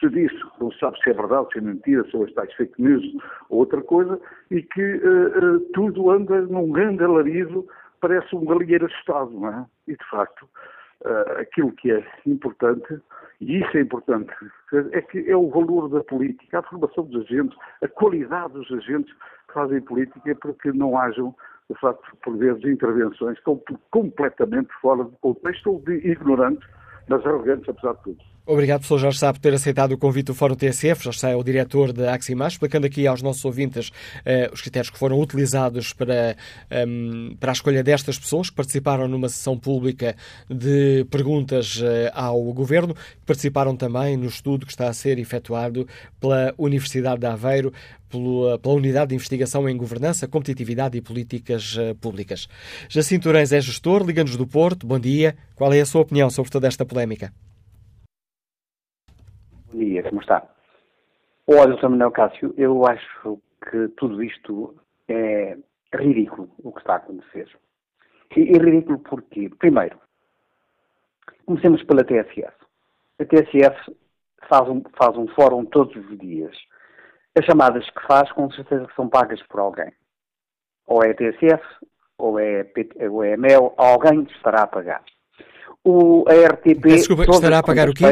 se disse, não sabe se é verdade, se é mentira, são as tais fake news ou outra coisa, e que uh, uh, tudo anda num grande alarido parece um galinheiro assustado, não é? E, de facto, uh, aquilo que é importante, e isso é importante, é que é o valor da política, a formação dos agentes, a qualidade dos agentes que fazem política, para que não hajam, de facto, por vezes, intervenções completamente fora de contexto ou de ignorantes, mas arrogantes, apesar de tudo.
Obrigado, professor Jorge Sá, por ter aceitado o convite do Fórum TSF. Jorge Sá é o diretor da Aximás, explicando aqui aos nossos ouvintes uh, os critérios que foram utilizados para, um, ehm, para a escolha destas pessoas que participaram numa sessão pública de perguntas uh, ao Governo, que participaram também no estudo que está a ser efetuado pela Universidade de Aveiro, pela, pela Unidade de Investigação em Governança, Competitividade e Políticas Públicas. Jacinto Reis é gestor, Liga-nos do Porto. Bom dia. Qual é a sua opinião sobre toda esta polémica?
Bom dia, como está? Olha, Sr. Manuel Cássio, eu acho que tudo isto é ridículo, o que está a acontecer. E é ridículo porque, primeiro, comecemos pela TSF. A TSF faz um, faz um fórum todos os dias. As chamadas que faz, com certeza são pagas por alguém. Ou é a TSF, ou é, ou é a MEL, alguém estará a pagar. O, a RTP...
Desculpa, estará a pagar o quê?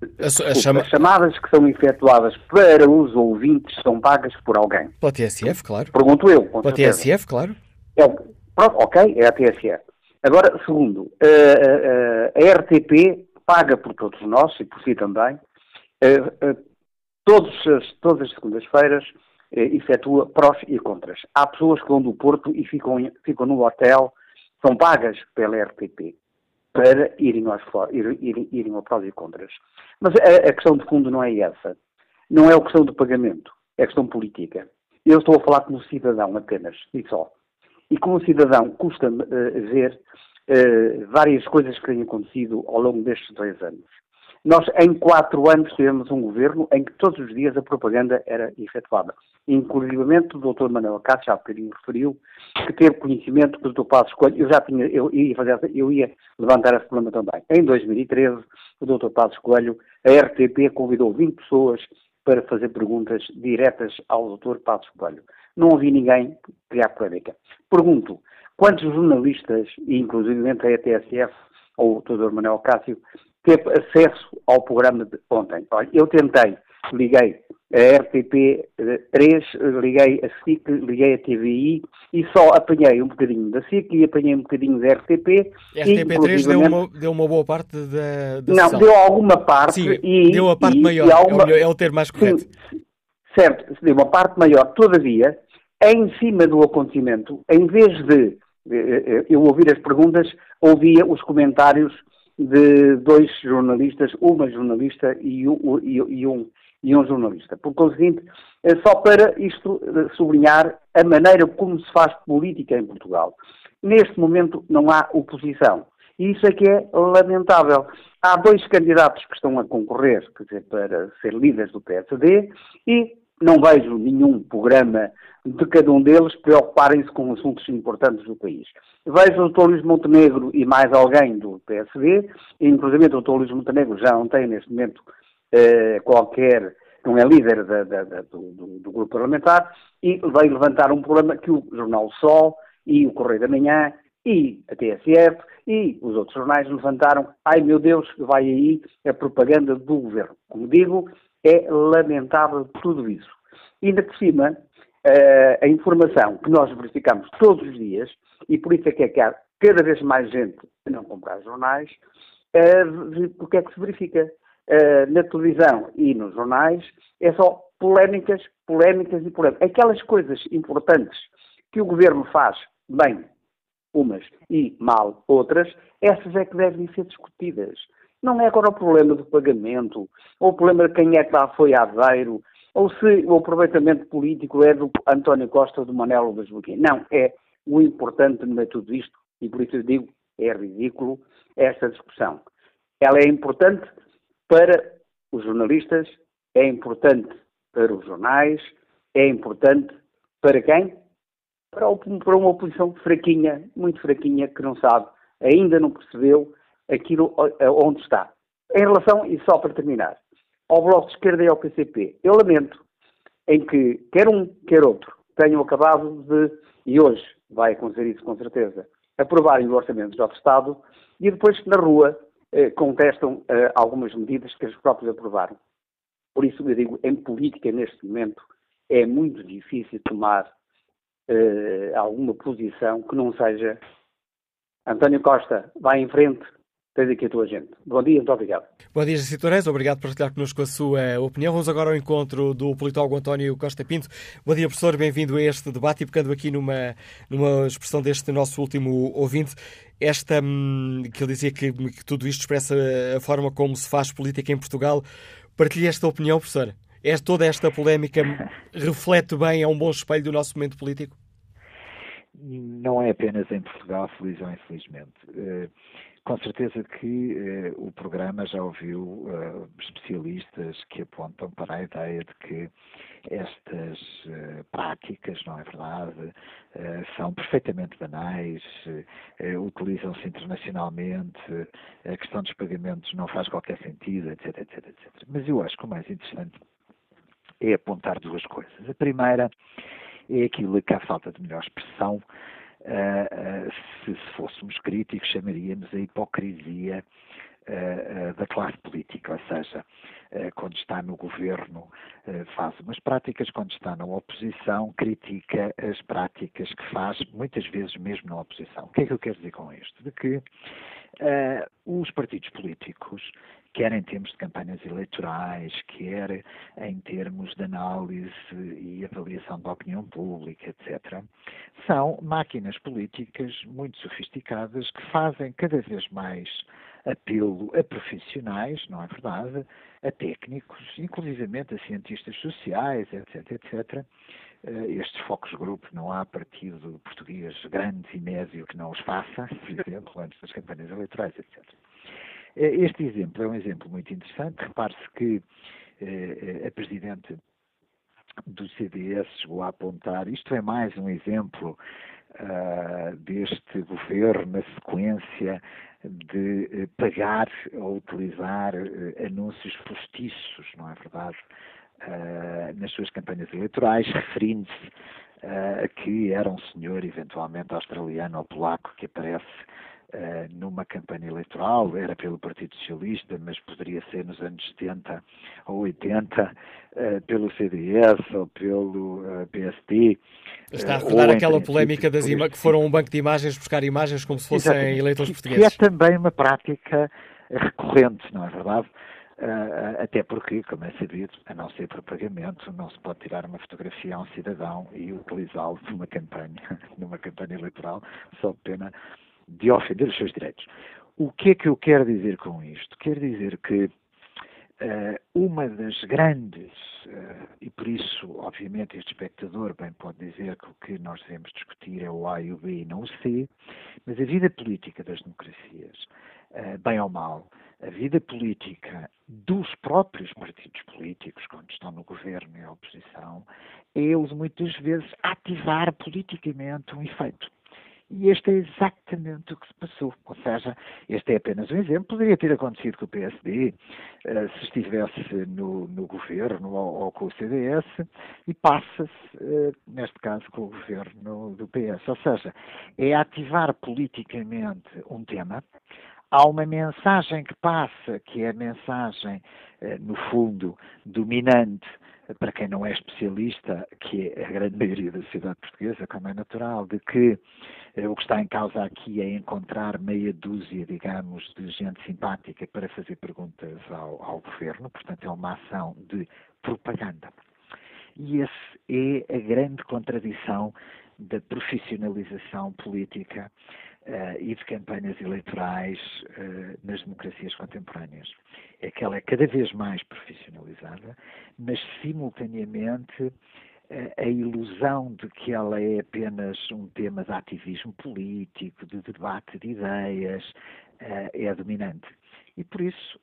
A, a chama... As chamadas que são efetuadas para os ouvintes são pagas por alguém.
Pela TSF, claro.
Pergunto eu.
Pela TSF, claro.
É, pronto, ok, é a TSF. Agora, segundo, a, a, a, RTP paga por todos nós, e por si também, todos as, todas as segundas-feiras eh, efetua prós e contras. Há pessoas que vão do Porto e ficam, ficam no hotel, são pagas pela RTP para irem, aos, irem, irem ao prós e contras. Mas a, a, questão de fundo não é essa. Não é a questão do pagamento, é a questão política. Eu estou a falar como cidadão apenas, e só. E como cidadão, custa-me uh, ver uh, várias coisas que têm acontecido ao longo destes dois anos. Nós, em quatro anos, tivemos um governo em que todos os dias a propaganda era efetuada. Inclusivamente, o Dr. Manuel Cássio, há bocadinho referiu, que teve conhecimento que o Dr. Passos Coelho, eu já tinha, eu ia, fazer, eu ia levantar esse problema também. Em 2013, o Dr. Passos Coelho, a RTP convidou 20 pessoas para fazer perguntas diretas ao Dr. Passos Coelho. Não ouvi ninguém criar polémica. Pergunto, quantos jornalistas, e inclusivamente a ETSF, ou o Dr. Manuel Cássio, teve acesso ao programa de ontem. Olha, eu tentei, liguei a RTP3, liguei a SIC, liguei a TVI e só apanhei um bocadinho da SIC e apanhei um bocadinho da RTP.
A RTP3 deu uma, deu uma boa parte da, da
Não,
sessão.
deu alguma parte.
Sim,
e,
deu a parte
e,
maior,
e alguma...
é, o, é o termo mais correto.
Sim, certo, deu uma parte maior. Todavia, em cima do acontecimento, em vez de eu ouvir as perguntas, ouvia os comentários de dois jornalistas, uma jornalista e um, e, um, e um jornalista. Por conseguinte, é só para isto eh, sublinhar a maneira como se faz política em Portugal. Neste momento não há oposição. E isso é que é lamentável. Há dois candidatos que estão a concorrer, quer dizer, para ser líderes do PSD, e não vejo nenhum programa de cada um deles preocuparem-se com assuntos importantes do país. Vejo o Dr. Luís Montenegro e mais alguém do PSD, inclusive o Dr. Luís Montenegro já não tem neste momento eh, qualquer, não é líder da, da, da, do, do, do, grupo parlamentar, e veio levantar um problema que o Jornal Sol e o Correio da Manhã e a TSF e os outros jornais levantaram, ai meu Deus, vai aí a propaganda do governo. Como digo, é lamentável tudo isso. E ainda por cima, uh, a informação que nós verificamos todos os dias, e por isso é que, é que há cada vez mais gente a não comprar jornais, uh, o que é que se verifica? Uh, na televisão e nos jornais é só polémicas, polémicas e polémicas. Aquelas coisas importantes que o governo faz bem umas e mal outras, essas é que devem ser discutidas. Não é agora o problema do pagamento, ou o problema de quem é que lá foi a Aveiro, ou se o aproveitamento político é do António Costa ou do Manelo Não, é o importante no meio de tudo isto, e por isso eu digo, é ridículo esta discussão. Ela é importante para os jornalistas, é importante para os jornais, é importante para quem? Para, uma oposição fraquinha, muito fraquinha, que não sabe, ainda não percebeu aquilo onde está. Em relação, e só para terminar, ao Bloco de Esquerda e ao PCP, eu lamento em que quer um, quer outro tenham acabado de, e hoje vai acontecer isso com certeza, aprovarem o orçamento do Estado e depois na rua eh, contestam eh, algumas medidas que eles próprios aprovaram. Por isso eu digo, em política neste momento é muito difícil tomar eh, alguma posição que não seja António Costa, vai em frente, tens aqui a tua gente. Bom dia, muito obrigado.
Bom dia, Jacinto Torres. Obrigado por partilhar connosco a sua opinião. Vamos agora ao encontro do politólogo António Costa Pinto. Bom dia, professor. Bem-vindo a este debate e pegando aqui numa, numa expressão deste nosso último ouvinte, esta hum, que ele dizia que, que tudo isto expressa a forma como se faz política em Portugal. Partilhe esta opinião, professor. É, toda esta polémica reflete bem, é um bom espelho do nosso momento político?
Não é apenas em Portugal, feliz ou infelizmente. Uh, com certeza que eh, o programa já ouviu eh, especialistas que apontam para a ideia de que estas eh, práticas, não é verdade, eh, são perfeitamente banais, eh, utilizam-se internacionalmente, a questão dos pagamentos não faz qualquer sentido, etc, etc, etc. Mas eu acho que o mais interessante é apontar duas coisas. A primeira é aquilo que, à falta de melhor expressão, se, se, fôssemos críticos, chamaríamos a hipocrisia uh, da classe política, ou seja, quando está no governo faz umas práticas, quando está na oposição critica as práticas que faz, muitas vezes mesmo na oposição. O que é que eu quero dizer com isto? De que os partidos políticos quer em termos de campanhas eleitorais, quer em termos de análise e avaliação da opinião pública, etc., são máquinas políticas muito sofisticadas que fazem cada vez mais apelo a profissionais, não é verdade, a técnicos, inclusivamente a cientistas sociais, etc., etc., eh, estes focos grupos, não há partido português grande e médio que não os faça, por exemplo, antes das campanhas eleitorais, etc. Eh, este exemplo é um exemplo muito interessante. Repare-se que eh, a Presidente do CDS chegou a apontar, isto é mais um exemplo uh, deste governo na sequência de uh, pagar ou utilizar uh, anúncios postiços, não é verdade, nas suas campanhas eleitorais, referindo-se a que era um senhor eventualmente australiano ou polaco que aparece Uh, numa campanha eleitoral, era pelo Partido Socialista, mas poderia ser nos anos 70 ou 80 uh, eh, pelo CDS ou pelo uh, eh, PSD.
Está a recordar aquela polémica das que foram um banco de imagens buscar imagens como se fossem Exatamente. eleitores portugueses.
Que é também uma prática recorrente, não é verdade? Uh, até porque, como é sabido, a não ser por pagamento, não se pode tirar uma fotografia a um cidadão e utilizá-lo numa campanha, numa campanha eleitoral, só pena de ofender os seus direitos. O que é que eu quero dizer com isto? Quero dizer que Uh, uma das grandes, uh, e por isso, obviamente, este espectador bem pode dizer que o que nós devemos discutir é o A e o B e não o C, mas a vida política das democracias, uh, bem ou mal, a vida política dos próprios partidos políticos, quando estão no governo e a oposição, é muitas vezes ativar politicamente um efeito. E este é exatamente o que se passou. Ou seja, este é apenas um exemplo. Poderia ter acontecido com o PSD, eh, se estivesse no, no governo ou, ou, com o CDS, e passa-se, eh, neste caso, com o governo do PS. Ou seja, é ativar politicamente um tema. Há uma mensagem que passa, que é a mensagem, eh, no fundo, dominante para quem não é especialista, que é a grande maioria da sociedade portuguesa, como é natural, de que eh, o que está em causa aqui é encontrar meia dúzia, digamos, de gente simpática para fazer perguntas ao, ao governo, portanto é uma ação de propaganda. E essa é a grande contradição da profissionalização política uh, e de campanhas eleitorais uh, nas democracias contemporâneas. É que ela é cada vez mais profissionalizada, mas simultaneamente uh, a ilusão de que ela é apenas um tema de ativismo político, de debate de ideias, é dominante. E por isso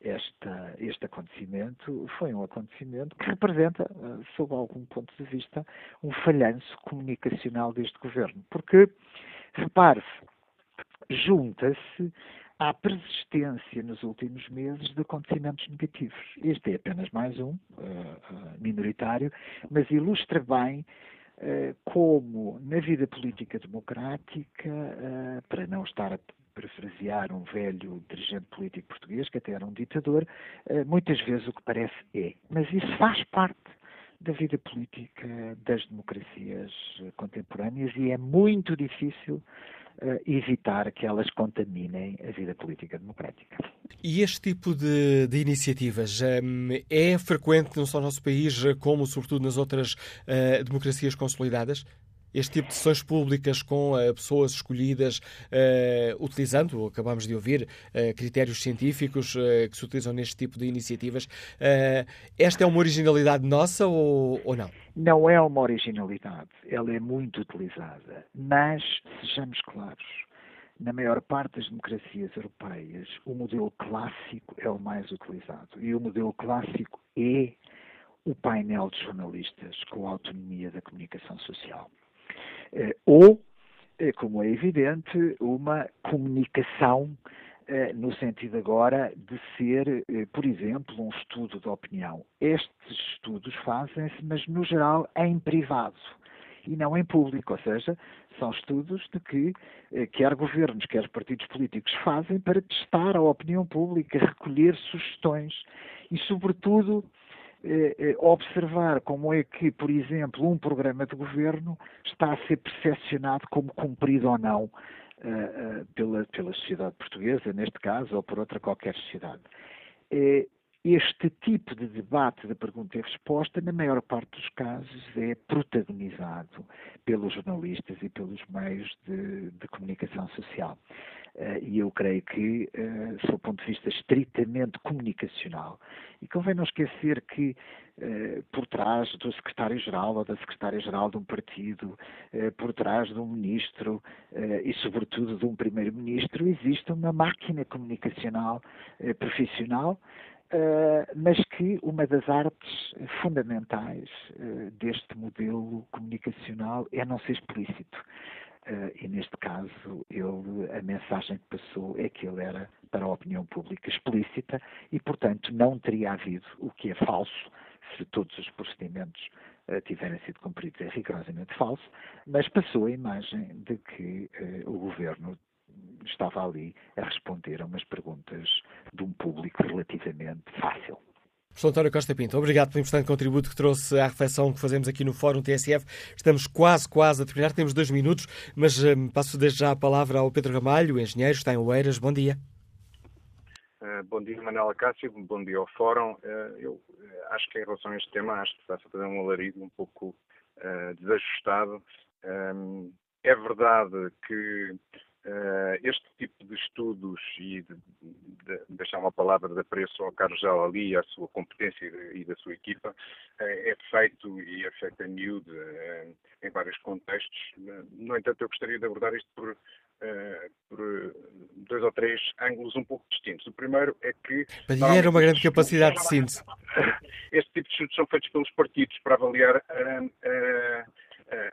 esta, este acontecimento foi um acontecimento que representa, sob algum ponto de vista, um falhanço comunicacional deste governo. Porque Repare-se, junta-se à persistência nos últimos meses de acontecimentos negativos. Este é apenas mais um, uh, minoritário, mas ilustra bem uh, como na vida política democrática, uh, para não estar parafrasear um velho dirigente político português, que até era um ditador, muitas vezes o que parece é. Mas isso faz parte da vida política das democracias contemporâneas e é muito difícil uh, evitar que elas contaminem a vida política democrática.
E este tipo de, de iniciativas um, é frequente não só no nosso país, como sobretudo nas outras democracias consolidadas? Este tipo de sessões públicas com uh, pessoas escolhidas, uh, utilizando, acabamos de ouvir, uh, critérios científicos que se utilizam neste tipo de iniciativas. esta é uma originalidade nossa ou, ou não?
Não é uma originalidade. Ela é muito utilizada. Mas, sejamos claros, na maior parte das democracias europeias, o modelo clássico é o mais utilizado. E o modelo clássico é o painel de jornalistas com a autonomia da comunicação social. Eh, ou, eh, como é evidente, uma comunicação eh, no sentido agora de ser, por exemplo, um estudo de opinião. Estes estudos fazem-se, mas no geral em privado e não em público, ou seja, são estudos de que quer governos, quer partidos políticos fazem para testar a opinião pública, recolher sugestões e, sobretudo, eh, eh, observar como é que, por exemplo, um programa de governo está a ser percepcionado como cumprido ou não eh, pela, pela sociedade portuguesa, neste caso, ou por outra qualquer sociedade. Este tipo de debate da pergunta e resposta, na maior parte dos casos, é protagonizado pelos jornalistas e pelos meios de, de comunicação social. Uh, e eu creio que, uh, sob o ponto de vista estritamente comunicacional, e convém não esquecer que uh, por trás do secretário-geral ou da secretária-geral de um partido, por trás de um ministro e, sobretudo, de um primeiro-ministro, existe uma máquina comunicacional profissional. Uh, mas que uma das artes fundamentais uh, deste modelo comunicacional é não ser explícito. Uh, e neste caso, ele, a mensagem que passou é que ele era para a opinião pública explícita e, portanto, não teria havido o que é falso se todos os procedimentos tiverem sido cumpridos. É rigorosamente falso, mas passou a imagem de que o governo estava ali a responder a umas perguntas de um público relativamente fácil.
Professor António Costa Pinto, obrigado pelo importante contributo que trouxe à reflexão que fazemos aqui no Fórum TSF. Estamos quase, quase a terminar, temos dois minutos, mas um, passo desde já a palavra ao Pedro Ramalho, engenheiro, está em Oeiras. Bom dia.
Uh, bom dia, Manuela Cássio, bom dia ao Fórum. Uh, eu uh, acho que em relação a este tema, acho que está-se a fazer um alarido um pouco desajustado. Um, é verdade que este tipo de estudos e de, de, de deixar uma palavra de apreço ao Carlos Jalali e à sua competência e, da sua equipa uh, é feito e é feito a miúde uh, em vários contextos. No entanto, eu gostaria de abordar isto por, por dois ou três ângulos um pouco distintos. O primeiro é que.
Padilha uma grande capacidade de síntese.
Este tipo de estudos são feitos pelos partidos para avaliar a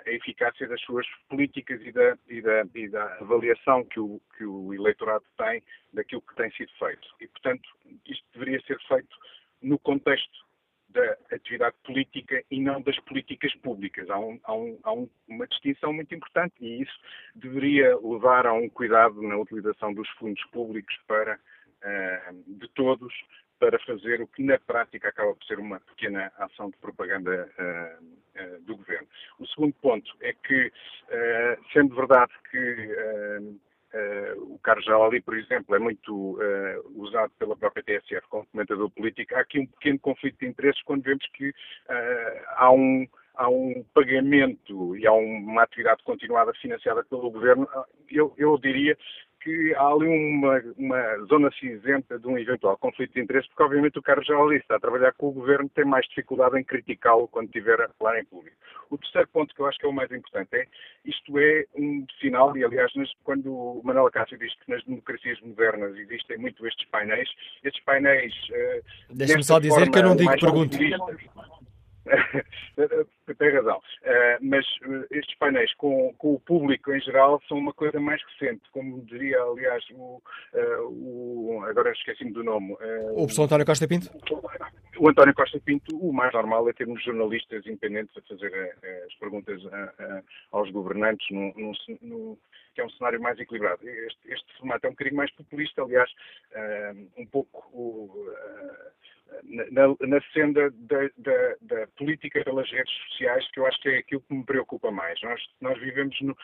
eficácia das suas políticas e da, e da, e da avaliação que o, que o eleitorado tem daquilo que tem sido feito. E, portanto, isto deveria ser feito no contexto da atividade política e não das políticas públicas. Há, um, há, um, há um, uma distinção muito importante e isso deveria levar a um cuidado na utilização dos fundos públicos para, uh, de todos, para fazer o que na prática acaba por ser uma pequena ação de propaganda uh, uh, do governo. O segundo ponto é que, uh, sendo verdade que o Carlos Jalali, por exemplo, é muito usado pela própria TSF como comentador político, há aqui um pequeno conflito de interesses quando vemos que há um há um pagamento e há uma atividade continuada financiada pelo governo, eu, eu diria que há ali uma, uma, zona cinzenta de um eventual conflito de interesse, porque obviamente o Carlos Jalali está a trabalhar com o governo, tem mais dificuldade em criticá-lo quando estiver a falar em público. O terceiro ponto que eu acho que é o mais importante é, isto é um sinal, e aliás, quando o Manuel Cássio diz que nas democracias modernas existem muito estes painéis, estes painéis... Uh,
Deixa-me só dizer que eu não digo pergunto.
Tem razão. Uh, mas uh, estes painéis com, com, o público em geral são uma coisa mais recente. Como diria, aliás, o. Uh, o agora esqueci-me do nome.
o professor António Costa Pinto?
O António Costa Pinto, o mais normal é termos jornalistas independentes a fazer as perguntas aos governantes, no, no, no, que é um cenário mais equilibrado. Este, este, formato é um bocadinho mais populista, aliás, um pouco na, na senda da, da, da, política pelas redes sociais, que eu acho que é aquilo que me preocupa mais. Nós, nós vivemos, no,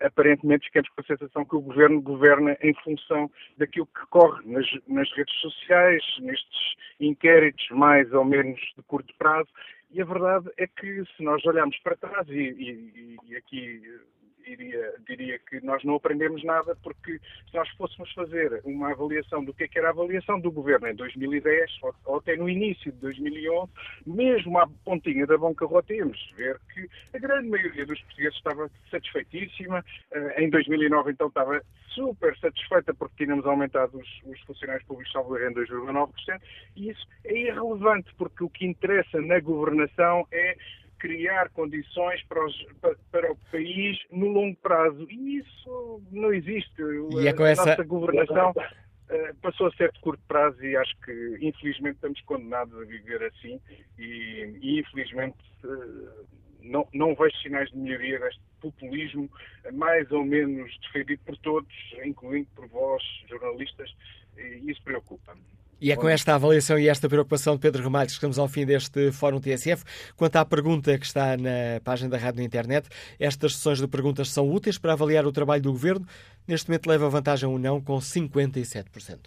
aparentemente, ficamos com a sensação que o governo governa em função daquilo que corre nas, nas redes sociais, nestes inquéritos mais ou menos de curto prazo. E a verdade é que, se nós olharmos para trás, e, e, e aqui diria, diria que nós não aprendemos nada porque se nós fôssemos fazer uma avaliação do que, é que era a avaliação do governo em 2010 ou, ou até no início de 2011, mesmo à pontinha da bancarrota íamos ver que a grande maioria dos portugueses estava satisfeitíssima. Eh, em 2009 então estava super satisfeita porque tínhamos aumentado os, os funcionários públicos salvo em 2,9% e isso é irrelevante porque o que interessa na governação é criar condições para, os, para, o país no longo prazo. E isso não existe.
E é com a essa...
nossa governação uh, passou a ser de curto prazo e acho que, infelizmente, estamos condenados a viver assim e, e infelizmente, uh, não, não vejo sinais de melhoria deste populismo mais ou menos defendido por todos, incluindo por vós, jornalistas, e isso preocupa-me.
E é com esta avaliação e esta preocupação de Pedro Ramalho que chegamos ao fim deste Fórum TSF. Quanto à pergunta que está na página da rádio na internet, estas sessões de perguntas são úteis para avaliar o trabalho do Governo. Neste momento leva vantagem ou não com 57%.